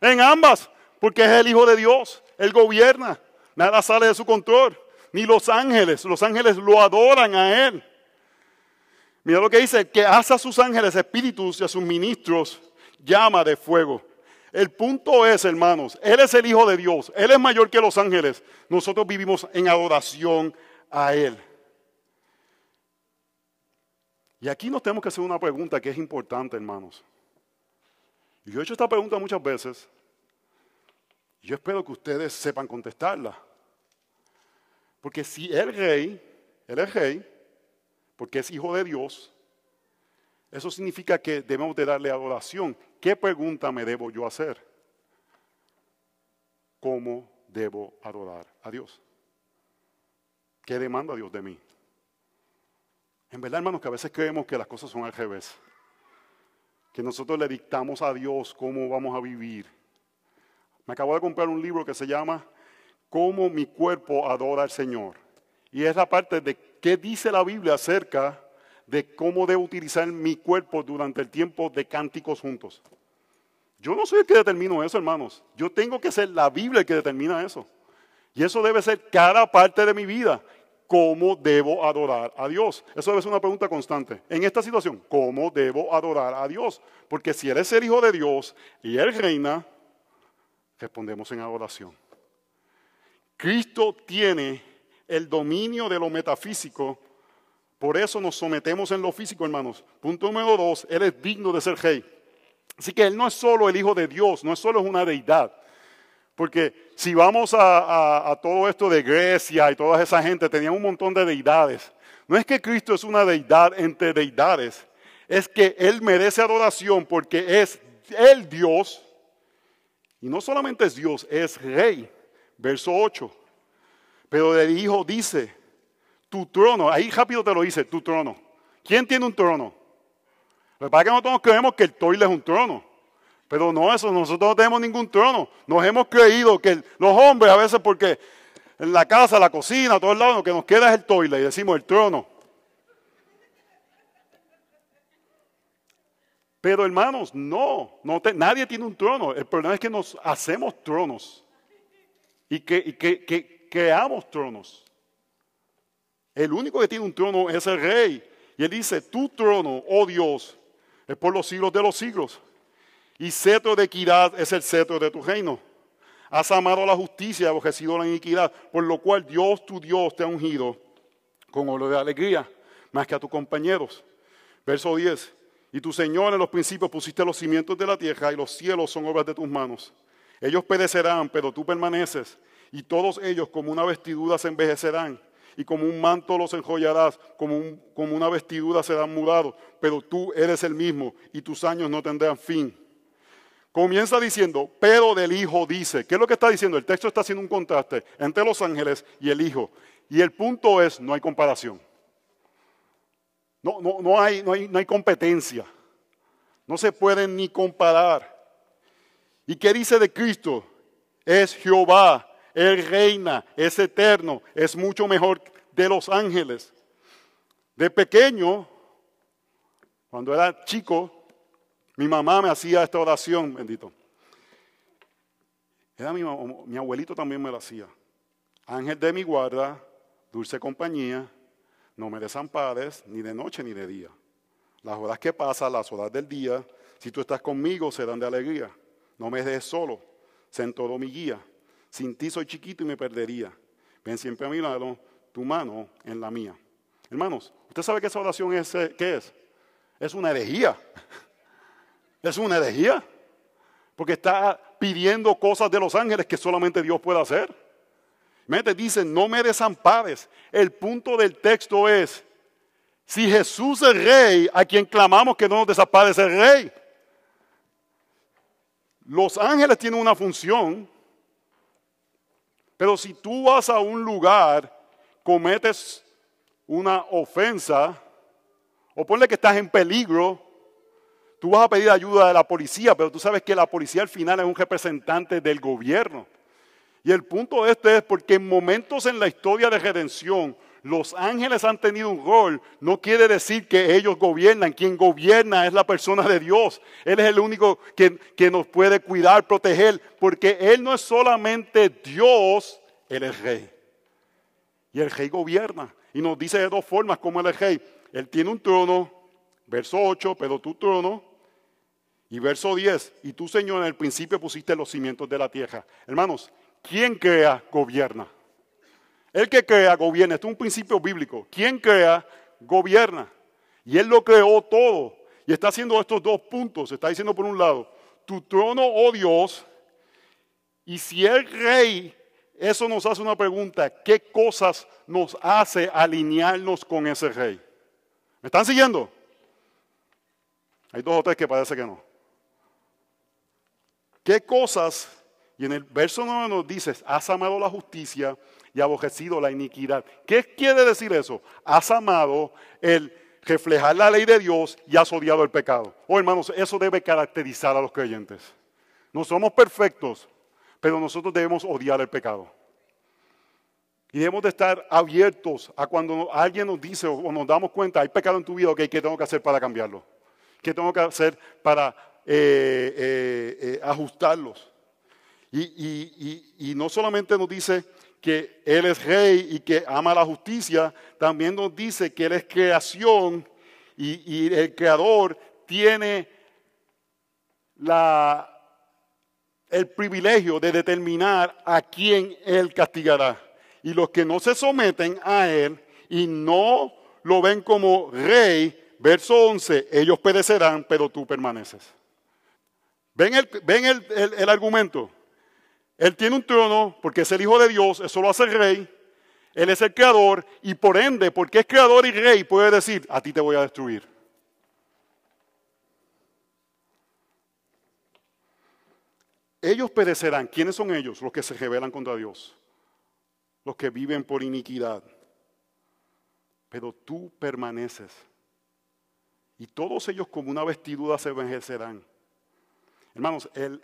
en ambas, porque es el Hijo de Dios, Él gobierna, nada sale de su control, ni los ángeles, los ángeles lo adoran a Él. Mira lo que dice, que hace a sus ángeles espíritus y a sus ministros llama de fuego. El punto es, hermanos, Él es el Hijo de Dios, Él es mayor que los ángeles. Nosotros vivimos en adoración a Él. Y aquí nos tenemos que hacer una pregunta que es importante, hermanos. Y yo he hecho esta pregunta muchas veces. Yo espero que ustedes sepan contestarla. Porque si el rey, él es rey, porque es hijo de Dios, eso significa que debemos de darle adoración. ¿Qué pregunta me debo yo hacer? ¿Cómo debo adorar a Dios? ¿Qué demanda Dios de mí? En verdad, hermanos, que a veces creemos que las cosas son al revés. Que nosotros le dictamos a Dios cómo vamos a vivir. Me acabo de comprar un libro que se llama Cómo mi cuerpo adora al Señor. Y es la parte de qué dice la Biblia acerca de cómo debo utilizar mi cuerpo durante el tiempo de cánticos juntos. Yo no soy el que determino eso, hermanos. Yo tengo que ser la Biblia el que determina eso. Y eso debe ser cada parte de mi vida. ¿Cómo debo adorar a Dios? Eso debe ser una pregunta constante. En esta situación, ¿cómo debo adorar a Dios? Porque si eres el Hijo de Dios y Él reina, respondemos en adoración. Cristo tiene el dominio de lo metafísico. Por eso nos sometemos en lo físico, hermanos. Punto número dos, Él es digno de ser rey. Así que Él no es solo el Hijo de Dios, no es solo una deidad. Porque si vamos a, todo esto de Grecia y toda esa gente, tenían un montón de deidades. No es que Cristo es una deidad entre deidades, es que Él merece adoración porque es el Dios. Y no solamente es Dios, es rey. Verso 8. Pero el Hijo dice, tu trono, ahí rápido te lo dice, tu trono. ¿Quién tiene un trono? Lo que que nosotros creemos que el toile es un trono. Pero no eso, nosotros no tenemos ningún trono. Nos hemos creído que los hombres a veces porque en la casa, la cocina, todos lados, lo que nos queda es el toile y decimos el trono. Pero hermanos, no, nadie tiene un trono. El problema es que nos hacemos tronos y que creamos tronos. El único que tiene un trono es el rey. Y él dice, tu trono, oh Dios, es por los siglos de los siglos. Y cetro de equidad es el cetro de tu reino. Has amado la justicia y aborrecido la iniquidad, por lo cual Dios, tu Dios, te ha ungido con oro de alegría, más que a tus compañeros. Verso 10. Y tu Señor en los principios pusiste los cimientos de la tierra y los cielos son obras de tus manos. Ellos perecerán, pero tú permaneces y todos ellos como una vestidura se envejecerán, y como un manto los enjollarás, como, como una vestidura serán mudados, pero tú eres el mismo, y tus años no tendrán fin. Comienza diciendo, pero del Hijo dice. ¿Qué es lo que está diciendo? El texto está haciendo un contraste entre los ángeles y el Hijo. Y el punto es, no hay comparación. No, no, no, hay, no, hay, no hay competencia. No se pueden ni comparar. ¿Y qué dice de Cristo? Es Jehová él reina, es eterno, es mucho mejor de los ángeles. De pequeño, cuando era chico, mi mamá me hacía esta oración, bendito. Era mi, mi abuelito también me la hacía. Ángel de mi guarda, dulce compañía, no me desampares ni de noche ni de día. Las horas que pasan, las horas del día, si tú estás conmigo, serán de alegría. No me dejes solo, sé en todo mi guía. Sin ti soy chiquito y me perdería. Ven siempre a mi lado, tu mano en la mía. Hermanos, ¿usted sabe que esa oración es, eh, qué es? Es una herejía. Es una herejía. Porque está pidiendo cosas de los ángeles que solamente Dios puede hacer. Mete, dice, no me desampares. El punto del texto es, si Jesús es rey, a quien clamamos que no nos desampare es el rey. Los ángeles tienen una función pero si tú vas a un lugar cometes una ofensa, o ponle que estás en peligro, tú vas a pedir ayuda de la policía, pero tú sabes que la policía al final es un representante del gobierno. Y el punto de esto es porque en momentos en la historia de redención, los ángeles han tenido un rol, no quiere decir que ellos gobiernan. Quien gobierna es la persona de Dios. Él es el único que, que, nos puede cuidar, proteger, porque Él no es solamente Dios, Él es rey. Y el rey gobierna. Y nos dice de dos formas cómo Él es rey. Él tiene un trono, verso 8, pero tu trono. Y verso 10, y tú Señor en el principio pusiste los cimientos de la tierra. Hermanos, ¿quién crea, gobierna? El que crea, gobierna. Esto es un principio bíblico. Quien crea, gobierna. Y Él lo creó todo. Y está haciendo estos dos puntos. Está diciendo por un lado, tu trono, oh Dios, y si el rey, eso nos hace una pregunta, ¿qué cosas nos hace alinearnos con ese rey? ¿Me están siguiendo? Hay dos o tres que parece que no. ¿Qué cosas? Y en el verso 9 nos dice, has amado la justicia y aborrecido la iniquidad. ¿Qué quiere decir eso? Has amado el reflejar la ley de Dios y has odiado el pecado. Oh hermanos, eso debe caracterizar a los creyentes. No somos perfectos, pero nosotros debemos odiar el pecado. Y debemos de estar abiertos a cuando alguien nos dice o nos damos cuenta, hay pecado en tu vida, ok, ¿qué tengo que hacer para cambiarlo? ¿Qué tengo que hacer para eh, eh, eh, ajustarlos? y no solamente nos dice que Él es rey y que ama la justicia, también nos dice que Él es creación y, el creador tiene el privilegio de determinar a quién Él castigará. Y los que no se someten a Él y no lo ven como rey, verso 11, ellos perecerán, pero tú permaneces. ¿Ven el, ven el argumento? Él tiene un trono porque es el Hijo de Dios, eso lo hace el rey. Él es el creador y por ende, porque es creador y rey, puede decir, a ti te voy a destruir. Ellos perecerán. ¿Quiénes son ellos? Los que se rebelan contra Dios. Los que viven por iniquidad. Pero tú permaneces. Y todos ellos como una vestidura se envejecerán. Hermanos, el,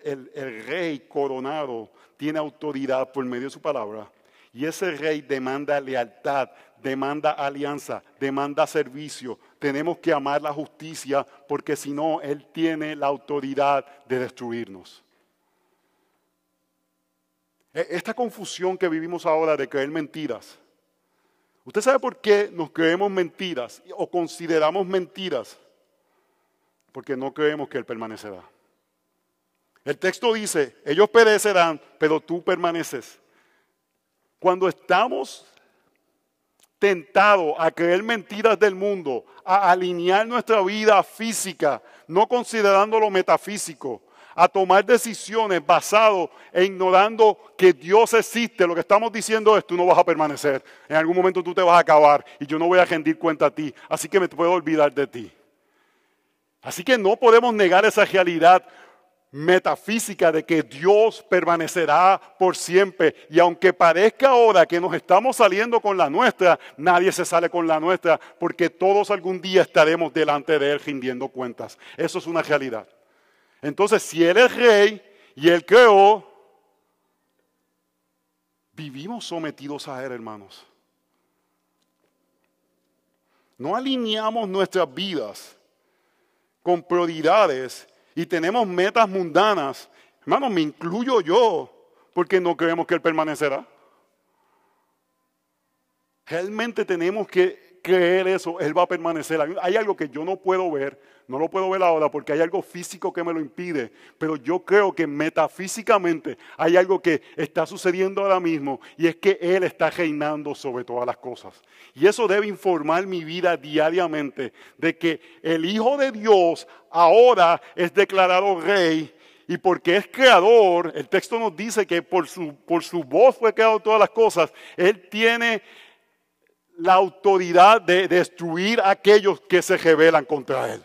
rey coronado tiene autoridad por medio de su palabra. Y ese rey demanda lealtad, demanda alianza, demanda servicio. Tenemos que amar la justicia porque si no, Él tiene la autoridad de destruirnos. E, esta confusión que vivimos ahora de creer mentiras. ¿Usted sabe por qué nos creemos mentiras o consideramos mentiras? Porque no creemos que Él permanecerá. El texto dice, ellos perecerán, pero tú permaneces. Cuando estamos tentados a creer mentiras del mundo, a alinear nuestra vida física, no considerando lo metafísico, a tomar decisiones basadas e ignorando que Dios existe, lo que estamos diciendo es, tú no vas a permanecer. En algún momento tú te vas a acabar y yo no voy a rendir cuenta a ti, así que me puedo olvidar de ti. Así que no podemos negar esa realidad metafísica de que Dios permanecerá por siempre. Y aunque parezca ahora que nos estamos saliendo con la nuestra, nadie se sale con la nuestra, porque todos algún día estaremos delante de Él rindiendo cuentas. Eso es una realidad. Entonces, si Él es rey y Él creó, vivimos sometidos a Él, hermanos. No alineamos nuestras vidas con prioridades y tenemos metas mundanas, hermano, me incluyo yo, porque no creemos que Él permanecerá. Realmente tenemos que creer eso, Él va a permanecer. Hay algo que yo no puedo ver, no lo puedo ver ahora porque hay algo físico que me lo impide, pero yo creo que metafísicamente hay algo que está sucediendo ahora mismo y es que Él está reinando sobre todas las cosas. Y eso debe informar mi vida diariamente de que el Hijo de Dios ahora es declarado rey y porque es creador, el texto nos dice que por su, por su voz fue creado todas las cosas, Él tiene la autoridad de destruir a aquellos que se rebelan contra Él.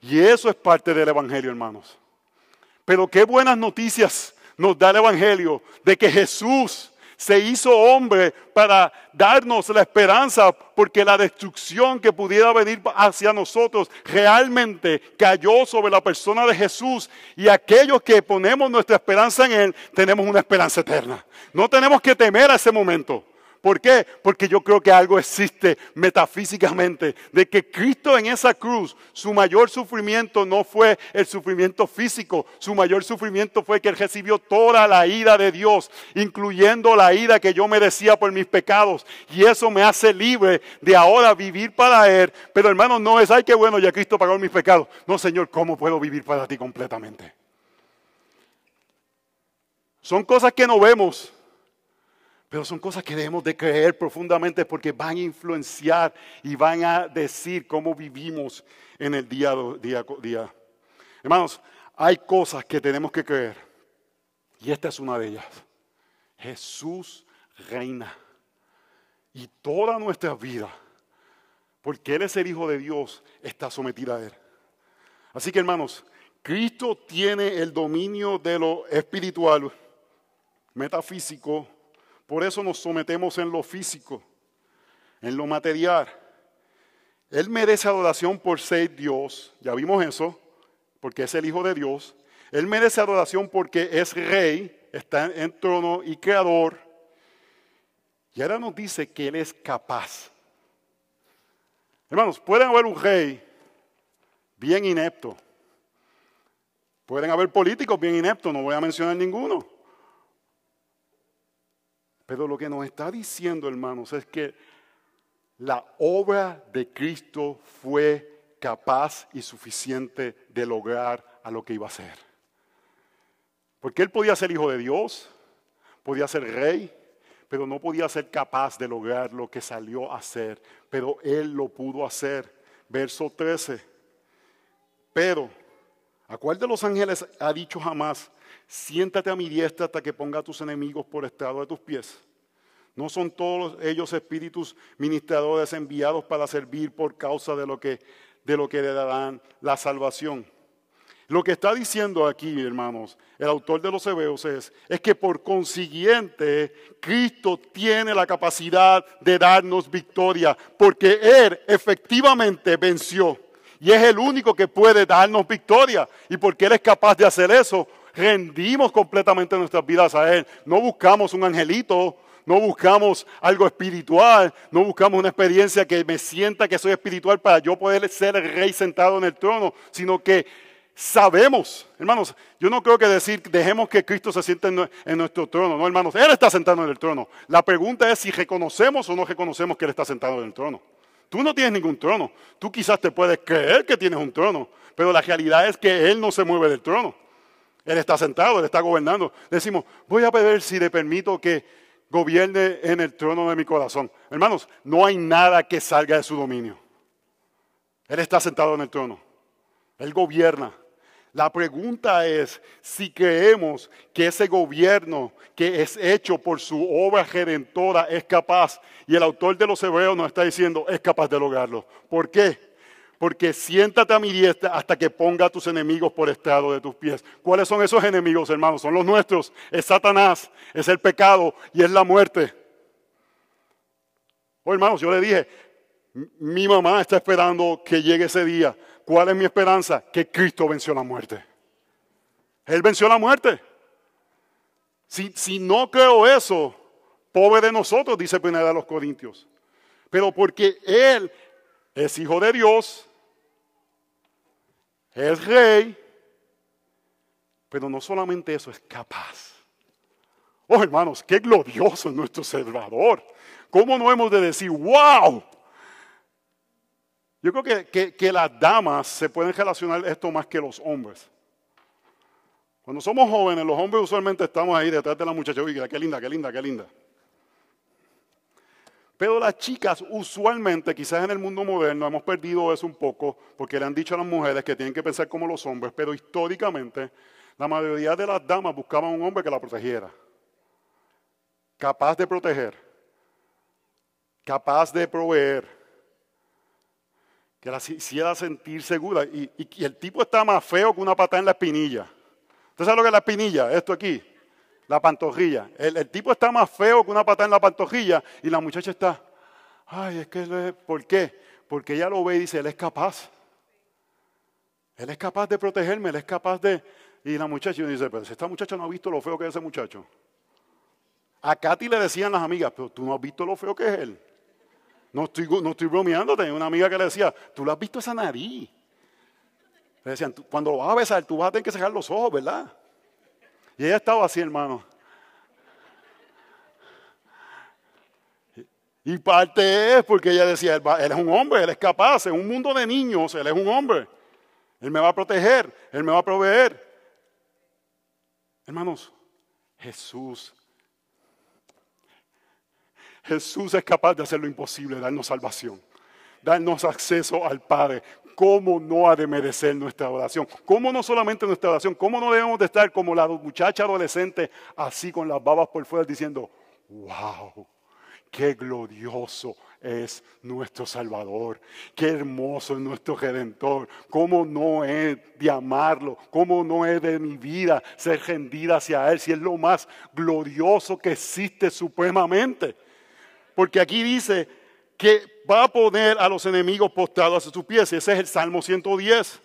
Y eso es parte del Evangelio, hermanos. Pero qué buenas noticias nos da el Evangelio de que Jesús se hizo hombre para darnos la esperanza, porque la destrucción que pudiera venir hacia nosotros realmente cayó sobre la persona de Jesús. Y aquellos que ponemos nuestra esperanza en Él, tenemos una esperanza eterna. No tenemos que temer a ese momento. ¿Por qué? Porque yo creo que algo existe metafísicamente, de que Cristo en esa cruz, su mayor sufrimiento no fue el sufrimiento físico, su mayor sufrimiento fue que él recibió toda la ira de Dios, incluyendo la ira que yo merecía por mis pecados. Y eso me hace libre de ahora vivir para Él. Pero hermano, no es, ay, qué bueno, ya Cristo pagó mis pecados. No, Señor, ¿cómo puedo vivir para ti completamente? Son cosas que no vemos pero son cosas que debemos de creer profundamente porque van a influenciar y van a decir cómo vivimos en el día a día, día. Hermanos, hay cosas que tenemos que creer. Y esta es una de ellas. Jesús reina. Y toda nuestra vida, porque Él es el Hijo de Dios, está sometida a Él. Así que hermanos, Cristo tiene el dominio de lo espiritual, metafísico, por eso nos sometemos en lo físico, en lo material. Él merece adoración por ser Dios, ya vimos eso, porque es el Hijo de Dios. Él merece adoración porque es rey, está en trono y creador. Y ahora nos dice que Él es capaz. Hermanos, pueden haber un rey bien inepto. Pueden haber políticos bien ineptos, no voy a mencionar ninguno. Pero lo que nos está diciendo, hermanos, es que la obra de Cristo fue capaz y suficiente de lograr a lo que iba a ser. Porque él podía ser hijo de Dios, podía ser rey, pero no podía ser capaz de lograr lo que salió a hacer. Pero él lo pudo hacer. Verso 13. Pero, ¿a cuál de los ángeles ha dicho jamás, siéntate a mi diestra hasta que ponga a tus enemigos por estrado de tus pies. No son todos ellos espíritus ministradores enviados para servir por causa de lo que, de lo que le darán la salvación. Lo que está diciendo aquí, hermanos, el autor de los Hebreos es, es que por consiguiente Cristo tiene la capacidad de darnos victoria, porque Él efectivamente venció y es el único que puede darnos victoria. Y porque Él es capaz de hacer eso, rendimos completamente nuestras vidas a Él. No buscamos un angelito, no buscamos algo espiritual, no buscamos una experiencia que me sienta que soy espiritual para yo poder ser el rey sentado en el trono, sino que sabemos, hermanos, yo no creo que decir dejemos que Cristo se siente en nuestro trono, no hermanos, Él está sentado en el trono. La pregunta es si reconocemos o no reconocemos que Él está sentado en el trono. Tú no tienes ningún trono, tú quizás te puedes creer que tienes un trono, pero la realidad es que Él no se mueve del trono. Él está sentado, Él está gobernando. Decimos, voy a pedir si le permito que gobierne en el trono de mi corazón. Hermanos, no hay nada que salga de su dominio. Él está sentado en el trono. Él gobierna. La pregunta es si creemos que ese gobierno que es hecho por su obra redentora es capaz. Y el autor de los Hebreos nos está diciendo, es capaz de lograrlo. ¿Por qué? Porque siéntate a mi diestra hasta que ponga a tus enemigos por estrado de tus pies. ¿Cuáles son esos enemigos, hermanos? Son los nuestros. Es Satanás, es el pecado y es la muerte. Oh, hermanos, yo le dije, mi mamá está esperando que llegue ese día. ¿Cuál es mi esperanza? Que Cristo venció la muerte. Él venció la muerte. Si, si no creo eso, pobre de nosotros, dice Primera de los Corintios. Pero porque Él es hijo de Dios, es rey, pero no solamente eso, es capaz. Oh, hermanos, qué glorioso es nuestro Salvador. ¿Cómo no hemos de decir, wow? Yo creo que, que, las damas se pueden relacionar esto más que los hombres. Cuando somos jóvenes, los hombres usualmente estamos ahí detrás de la muchacha. Uy, qué linda, qué linda, qué linda. Pero las chicas usualmente, quizás en el mundo moderno, hemos perdido eso un poco porque le han dicho a las mujeres que tienen que pensar como los hombres, pero históricamente la mayoría de las damas buscaban un hombre que la protegiera, capaz de proteger, capaz de proveer, que la hiciera sentir segura. Y, y, el tipo está más feo que una patada en la espinilla. ¿Usted sabe lo que es la espinilla? Esto aquí. La pantorrilla. El, tipo está más feo que una patada en la pantorrilla y la muchacha está, ay, es que, ¿por qué? Porque ella lo ve y dice, él es capaz. Él es capaz de protegerme, él es capaz de... Y la muchacha dice, pero si esta muchacha no ha visto lo feo que es ese muchacho. A Katy le decían las amigas, pero tú no has visto lo feo que es él. No estoy, no estoy bromeándote. Una amiga que le decía, tú lo has visto esa nariz. Le decían, cuando lo vas a besar, tú vas a tener que cerrar los ojos, ¿verdad? Y ella estaba así, hermano. Y parte es porque ella decía, él, es un hombre, él es capaz, en un mundo de niños, él es un hombre. Él me va a proteger, él me va a proveer. Hermanos, Jesús, Jesús es capaz de hacer lo imposible, darnos salvación, darnos acceso al Padre. ¿Cómo no ha de merecer nuestra oración? ¿Cómo no solamente nuestra oración? ¿Cómo no debemos de estar como la muchacha adolescente, así con las babas por fuera, diciendo, wow, qué glorioso es nuestro Salvador, qué hermoso es nuestro Redentor, cómo no es de amarlo, cómo no es de mi vida ser rendida hacia Él, si es lo más glorioso que existe supremamente. Porque aquí dice que va a poner a los enemigos postrados a sus pies. Ese es el Salmo 110.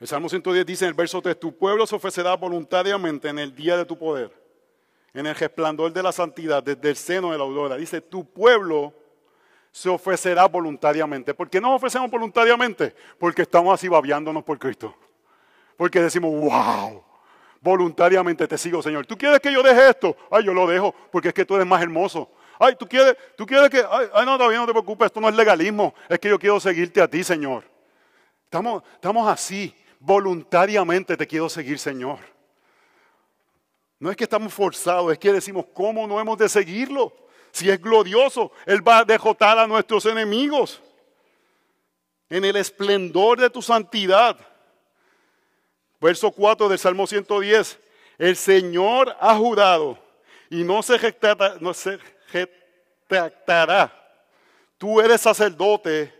El Salmo 110 dice en el verso 3, tu pueblo se ofrecerá voluntariamente en el día de tu poder, en el resplandor de la santidad, desde el seno de la aurora. Dice, tu pueblo se ofrecerá voluntariamente. ¿Por qué nos ofrecemos voluntariamente? Porque estamos así babiándonos por Cristo. Porque decimos, wow, voluntariamente te sigo, Señor. ¿Tú quieres que yo deje esto? Ay, yo lo dejo porque es que tú eres más hermoso. Ay, tú quieres, tú quieres que, ay, no, todavía no te preocupes, esto no es legalismo, es que yo quiero seguirte a ti, Señor. Estamos, estamos así, voluntariamente te quiero seguir, Señor. No es que estamos forzados, es que decimos, ¿cómo no hemos de seguirlo? Si es glorioso, Él va a dejotar a nuestros enemigos en el esplendor de tu santidad. Verso 4 del Salmo 110. El Señor ha jurado y no se se Tú eres sacerdote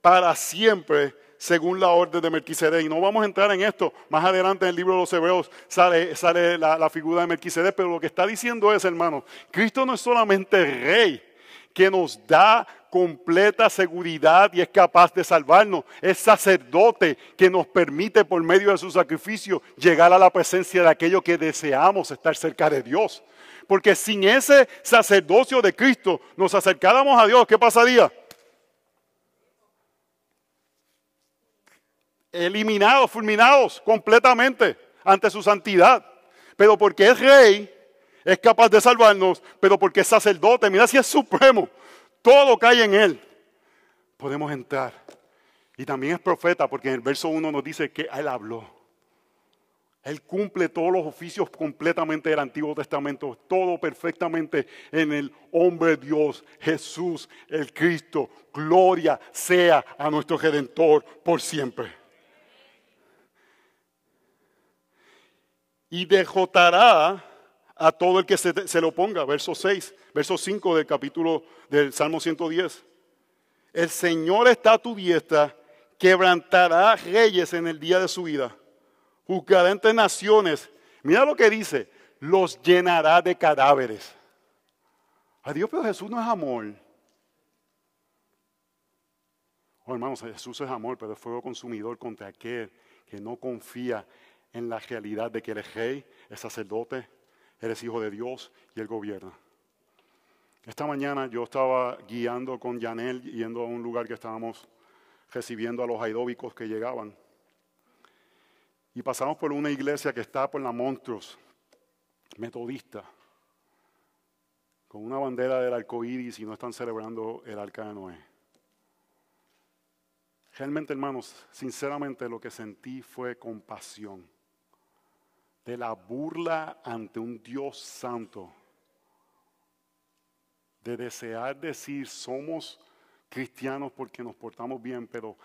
para siempre según la orden de Melquisedec. Y no vamos a entrar en esto. Más adelante en el libro de los Hebreos sale, sale la, la, figura de Melquisedec. Pero lo que está diciendo es, hermano, Cristo no es solamente rey que nos da completa seguridad y es capaz de salvarnos. Es sacerdote que nos permite por medio de su sacrificio llegar a la presencia de aquello que deseamos estar cerca de Dios. Porque sin ese sacerdocio de Cristo nos acercáramos a Dios, ¿qué pasaría? Eliminados, fulminados completamente ante su santidad. Pero porque es rey, es capaz de salvarnos, pero porque es sacerdote, mira si es supremo, todo cae en él. Podemos entrar. Y también es profeta, porque en el verso 1 nos dice que él habló. Él cumple todos los oficios completamente del Antiguo Testamento, todo perfectamente en el hombre Dios, Jesús, el Cristo. Gloria sea a nuestro Redentor por siempre. Y dejotará a todo el que se, lo ponga. Verso 6, verso 5 del capítulo del Salmo 110. El Señor está a tu diestra, quebrantará reyes en el día de su vida, juzgará entre naciones. Mira lo que dice, los llenará de cadáveres. Adiós, pero Jesús no es amor. Oh, hermanos, Jesús es amor, pero es fuego consumidor contra aquel que no confía en la realidad de que el rey, es sacerdote, eres hijo de Dios y Él gobierna. Esta mañana yo estaba guiando con Yanel, yendo a un lugar que estábamos recibiendo a los aidóbicos que llegaban. Y pasamos por una iglesia que está por la Montrose, metodista, con una bandera del arco iris y no están celebrando el arca de Noé. Realmente, hermanos, sinceramente lo que sentí fue compasión de la burla ante un Dios santo, de desear decir somos cristianos porque nos portamos bien, pero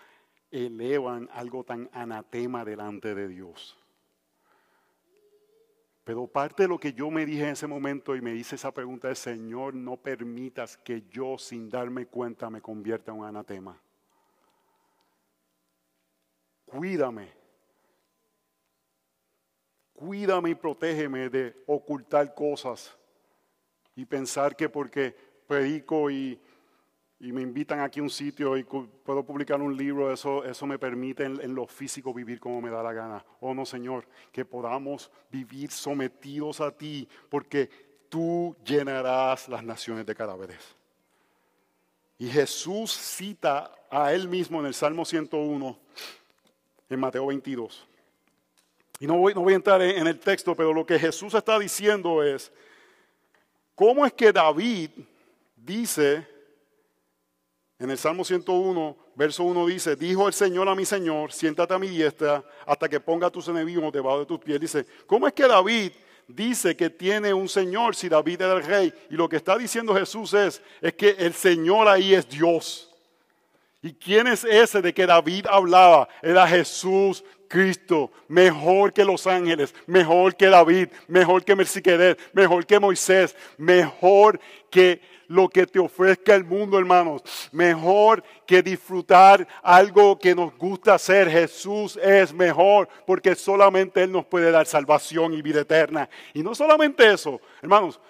elevan algo tan anatema delante de Dios. Pero parte de lo que yo me dije en ese momento y me hice esa pregunta es, Señor, no permitas que yo sin darme cuenta me convierta en un anatema. Cuídame cuídame y protégeme de ocultar cosas y pensar que porque predico y, me invitan aquí a un sitio y puedo publicar un libro, eso, eso me permite en, en, lo físico vivir como me da la gana. Oh no, Señor, que podamos vivir sometidos a ti, porque tú llenarás las naciones de cadáveres. Y Jesús cita a él mismo en el Salmo 101, en Mateo 22. Y no voy, no voy a entrar en el texto, pero lo que Jesús está diciendo es, ¿cómo es que David dice, en el Salmo 101, verso 1 dice, dijo el Señor a mi Señor, siéntate a mi diestra hasta que ponga tus enemigos debajo de tus pies. Dice, ¿cómo es que David dice que tiene un Señor si David era el rey? Y lo que está diciendo Jesús es, es que el Señor ahí es Dios. ¿Y quién es ese de que David hablaba? Era Jesús Cristo, mejor que los ángeles, mejor que David, mejor que Merciquedad, mejor que Moisés, mejor que lo que te ofrezca el mundo, hermanos. Mejor que disfrutar algo que nos gusta hacer. Jesús es mejor porque solamente Él nos puede dar salvación y vida eterna. Y no solamente eso, hermanos.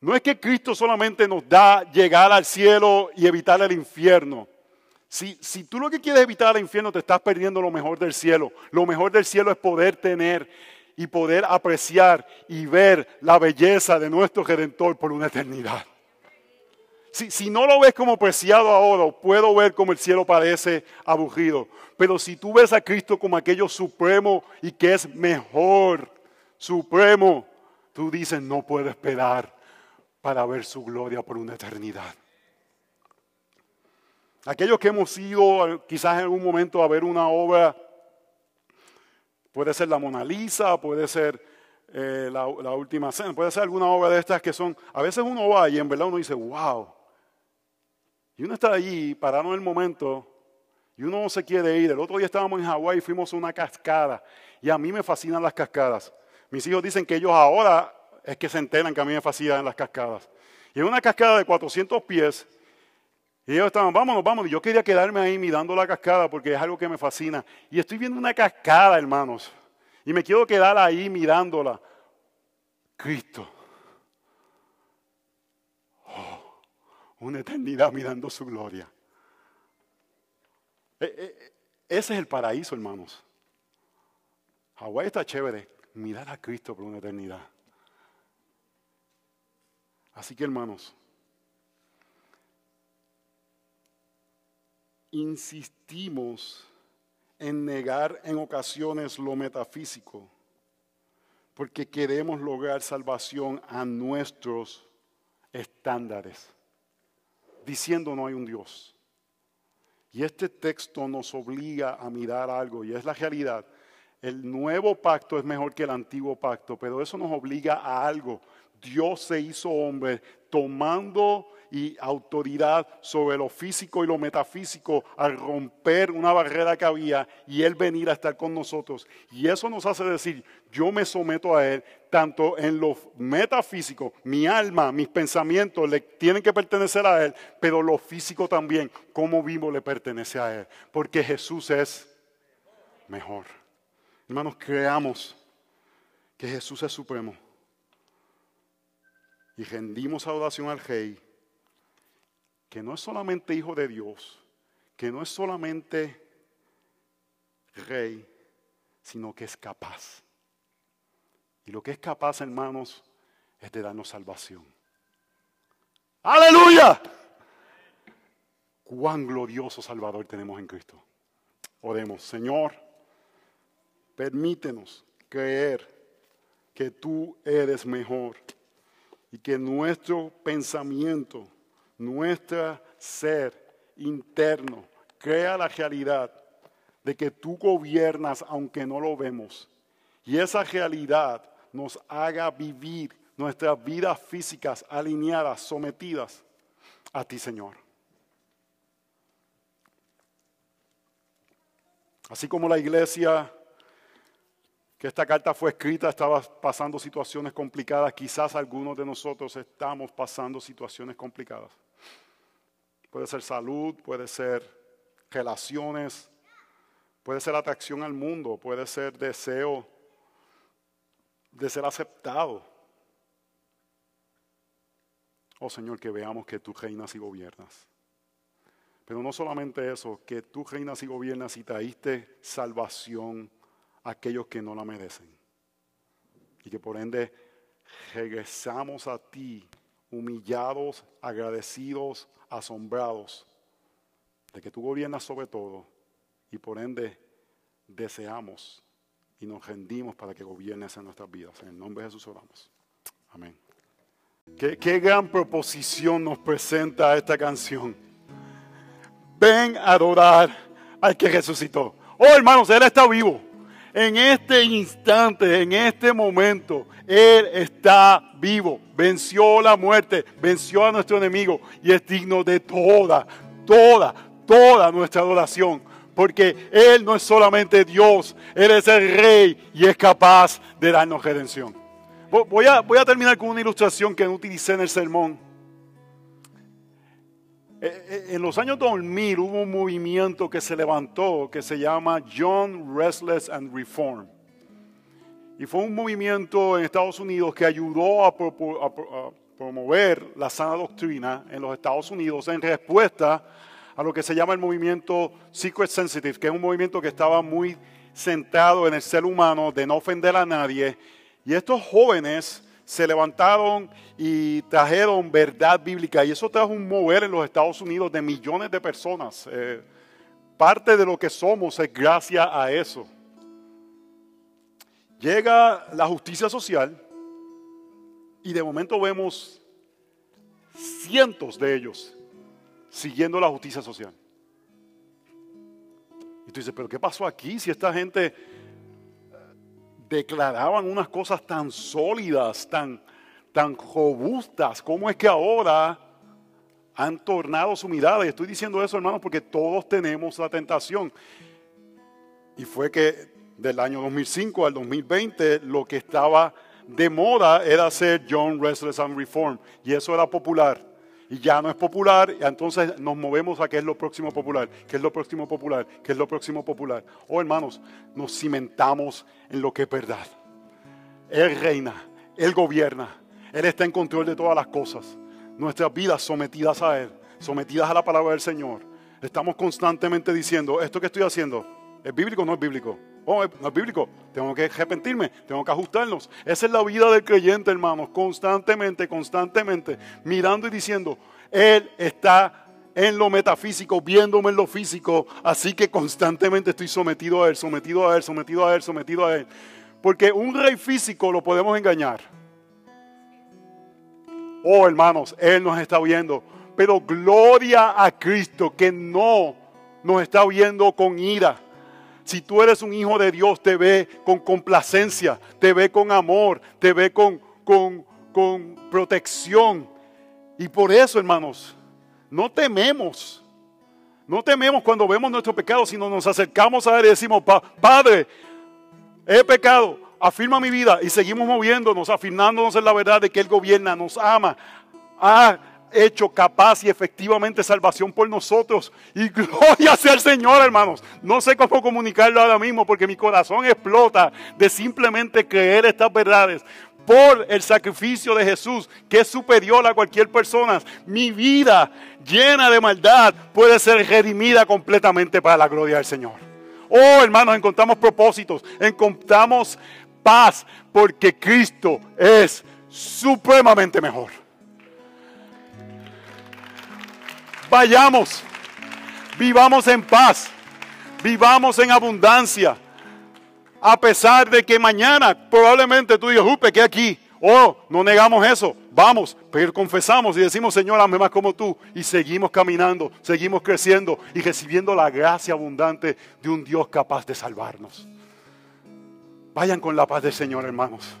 No es que Cristo solamente nos da llegar al cielo y evitar el infierno. Si, si, tú lo que quieres evitar el infierno, te estás perdiendo lo mejor del cielo. Lo mejor del cielo es poder tener y poder apreciar y ver la belleza de nuestro Redentor por una eternidad. Si, no lo ves como preciado ahora, puedo ver como el cielo parece aburrido. Pero si tú ves a Cristo como aquello supremo y que es mejor, supremo, tú dices, no puedo esperar para ver su gloria por una eternidad. Aquellos que hemos ido quizás en algún momento a ver una obra, puede ser la Mona Lisa, puede ser eh, la, la, última cena, puede ser alguna obra de estas que son, a veces uno va y en verdad uno dice, wow, y uno está allí, parado en el momento, y uno no se quiere ir. El otro día estábamos en Hawái y fuimos a una cascada. Y a mí me fascinan las cascadas. Mis hijos dicen que ellos ahora es que se enteran que a mí me fascinan las cascadas. Y es una cascada de 400 pies. Y ellos estaban, vámonos, vámonos. Yo quería quedarme ahí mirando la cascada porque es algo que me fascina. Y estoy viendo una cascada, hermanos. Y me quiero quedar ahí mirándola. Cristo. una eternidad mirando su gloria. E, e, ese es el paraíso, hermanos. Hawái está chévere. Mirar a Cristo por una eternidad. Así que, hermanos, insistimos en negar en ocasiones lo metafísico, porque queremos lograr salvación a nuestros estándares diciendo no hay un Dios. Y este texto nos obliga a mirar algo, y es la realidad. El nuevo pacto es mejor que el antiguo pacto, pero eso nos obliga a algo. Dios se hizo hombre tomando y autoridad sobre lo físico y lo metafísico al romper una barrera que había y Él venir a estar con nosotros. Y eso nos hace decir, yo me someto a Él, tanto en lo metafísico, mi alma, mis pensamientos le tienen que pertenecer a Él, pero lo físico también, como vivo le pertenece a Él, porque Jesús es mejor. Hermanos, creamos que Jesús es supremo y rendimos adoración al Rey que no es solamente hijo de Dios, que no es solamente rey, sino que es capaz. Y lo que es capaz, hermanos, es de darnos salvación. Aleluya. Cuán glorioso Salvador tenemos en Cristo. Oremos, Señor, permítenos creer que tú eres mejor y que nuestro pensamiento nuestro ser interno crea la realidad de que tú gobiernas aunque no lo vemos. Y esa realidad nos haga vivir nuestras vidas físicas alineadas, sometidas a ti, Señor. Así como la iglesia que esta carta fue escrita estaba pasando situaciones complicadas, quizás algunos de nosotros estamos pasando situaciones complicadas. Puede ser salud, puede ser relaciones, puede ser atracción al mundo, puede ser deseo de ser aceptado. Oh Señor, que veamos que tú reinas y gobiernas. Pero no solamente eso, que tú reinas y gobiernas y traíste salvación a aquellos que no la merecen. Y que por ende regresamos a ti humillados, agradecidos, asombrados de que tú gobiernas sobre todo y por ende deseamos y nos rendimos para que gobiernes en nuestras vidas. En el nombre de Jesús oramos. Amén. Qué, qué gran proposición nos presenta esta canción. Ven a adorar al que resucitó. Oh hermanos, Él está vivo. En este instante, en este momento, Él está vivo. Venció la muerte, venció a nuestro enemigo y es digno de toda, toda, toda nuestra adoración. Porque Él no es solamente Dios, Él es el Rey y es capaz de darnos redención. Voy a, voy a terminar con una ilustración que utilicé en el sermón. Eh, eh, en los años 2000 hubo un movimiento que se levantó que se llama John Restless and Reform. Y fue un movimiento en Estados Unidos que ayudó a, promover la sana doctrina en los Estados Unidos en respuesta a lo que se llama el movimiento Secret Sensitive, que es un movimiento que estaba muy centrado en el ser humano, de no ofender a nadie. Y estos jóvenes se levantaron y trajeron verdad bíblica. Y eso trajo un mover en los Estados Unidos de millones de personas. Eh, parte de lo que somos es gracias a eso. Llega la justicia social y de momento vemos cientos de ellos siguiendo la justicia social. Y tú dices, pero ¿qué pasó aquí si esta gente declaraban unas cosas tan sólidas, tan, tan robustas. ¿Cómo es que ahora han tornado su mirada? Y estoy diciendo eso, hermanos, porque todos tenemos la tentación. Y fue que del año 2005 al 2020 lo que estaba de moda era ser John Restless and Reform. Y eso era popular y ya no es popular, y entonces nos movemos a qué es lo próximo popular, qué es lo próximo popular, qué es lo próximo popular. Oh hermanos, nos cimentamos en lo que es verdad. Él reina, Él gobierna, Él está en control de todas las cosas. Nuestras vidas sometidas a Él, sometidas a la palabra del Señor. Estamos constantemente diciendo, esto que estoy haciendo, ¿es bíblico o no es bíblico? Oh, no es bíblico. Tengo que arrepentirme, tengo que ajustarnos. Esa es la vida del creyente, hermanos. Constantemente, constantemente, mirando y diciendo, Él está en lo metafísico, viéndome en lo físico. Así que constantemente estoy sometido a Él, sometido a Él, sometido a Él, sometido a Él. Porque un rey físico lo podemos engañar. Oh, hermanos, Él nos está viendo. Pero gloria a Cristo que no nos está viendo con ira si tú eres un hijo de Dios, te ve con complacencia, te ve con amor, te ve con, con, con protección. Y por eso, hermanos, no tememos. No tememos cuando vemos nuestro pecado, sino nos acercamos a Él y decimos, Padre, he pecado, afirma mi vida y seguimos moviéndonos, afirmándonos en la verdad de que Él gobierna, nos ama. Ah, hecho capaz y efectivamente salvación por nosotros. Y gloria sea el Señor, hermanos. No sé cómo comunicarlo ahora mismo porque mi corazón explota de simplemente creer estas verdades. Por el sacrificio de Jesús, que es superior a cualquier persona, mi vida llena de maldad puede ser redimida completamente para la gloria del Señor. Oh, hermanos, encontramos propósitos, encontramos paz, porque Cristo es supremamente mejor. Vayamos, vivamos en paz, vivamos en abundancia. A pesar de que mañana probablemente tú digas, upe, que aquí. Oh, no negamos eso. Vamos, pero confesamos y decimos, Señor, hazme más como tú. Y seguimos caminando, seguimos creciendo y recibiendo la gracia abundante de un Dios capaz de salvarnos. Vayan con la paz del Señor, hermanos.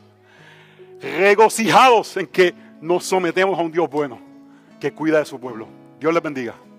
Regocijados en que nos sometemos a un Dios bueno que cuida de su pueblo. Dios les bendiga.